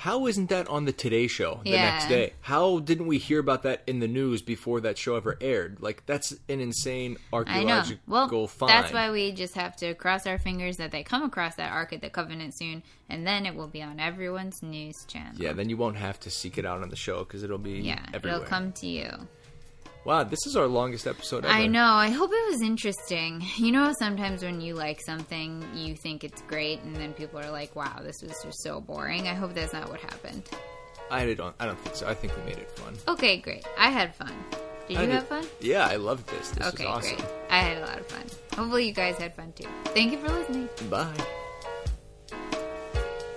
how isn't that on the Today Show the Yeah. next day? How didn't we hear about that in the news before that show ever aired? Like that's an insane I know. archaeological Well, find. that's why we just have to cross our fingers that they come across that Ark of the Covenant soon, and then it will be on everyone's news channel. Yeah, then you won't have to seek it out on the show because it'll be Yeah, everywhere. it'll come to you. Wow, this is our longest episode ever. I know. I hope it was interesting. <laughs> You know, sometimes when you like something, you think it's great, and then people are like, "Wow, this was just so boring." I hope that's not what happened. I don't. I don't think so. I think we made it fun. Okay, great. I had fun. Did I you did- have fun? Yeah, I loved this. This Okay, was awesome. great. I had a lot of fun. Hopefully, you guys had fun too. Thank you for listening. Bye.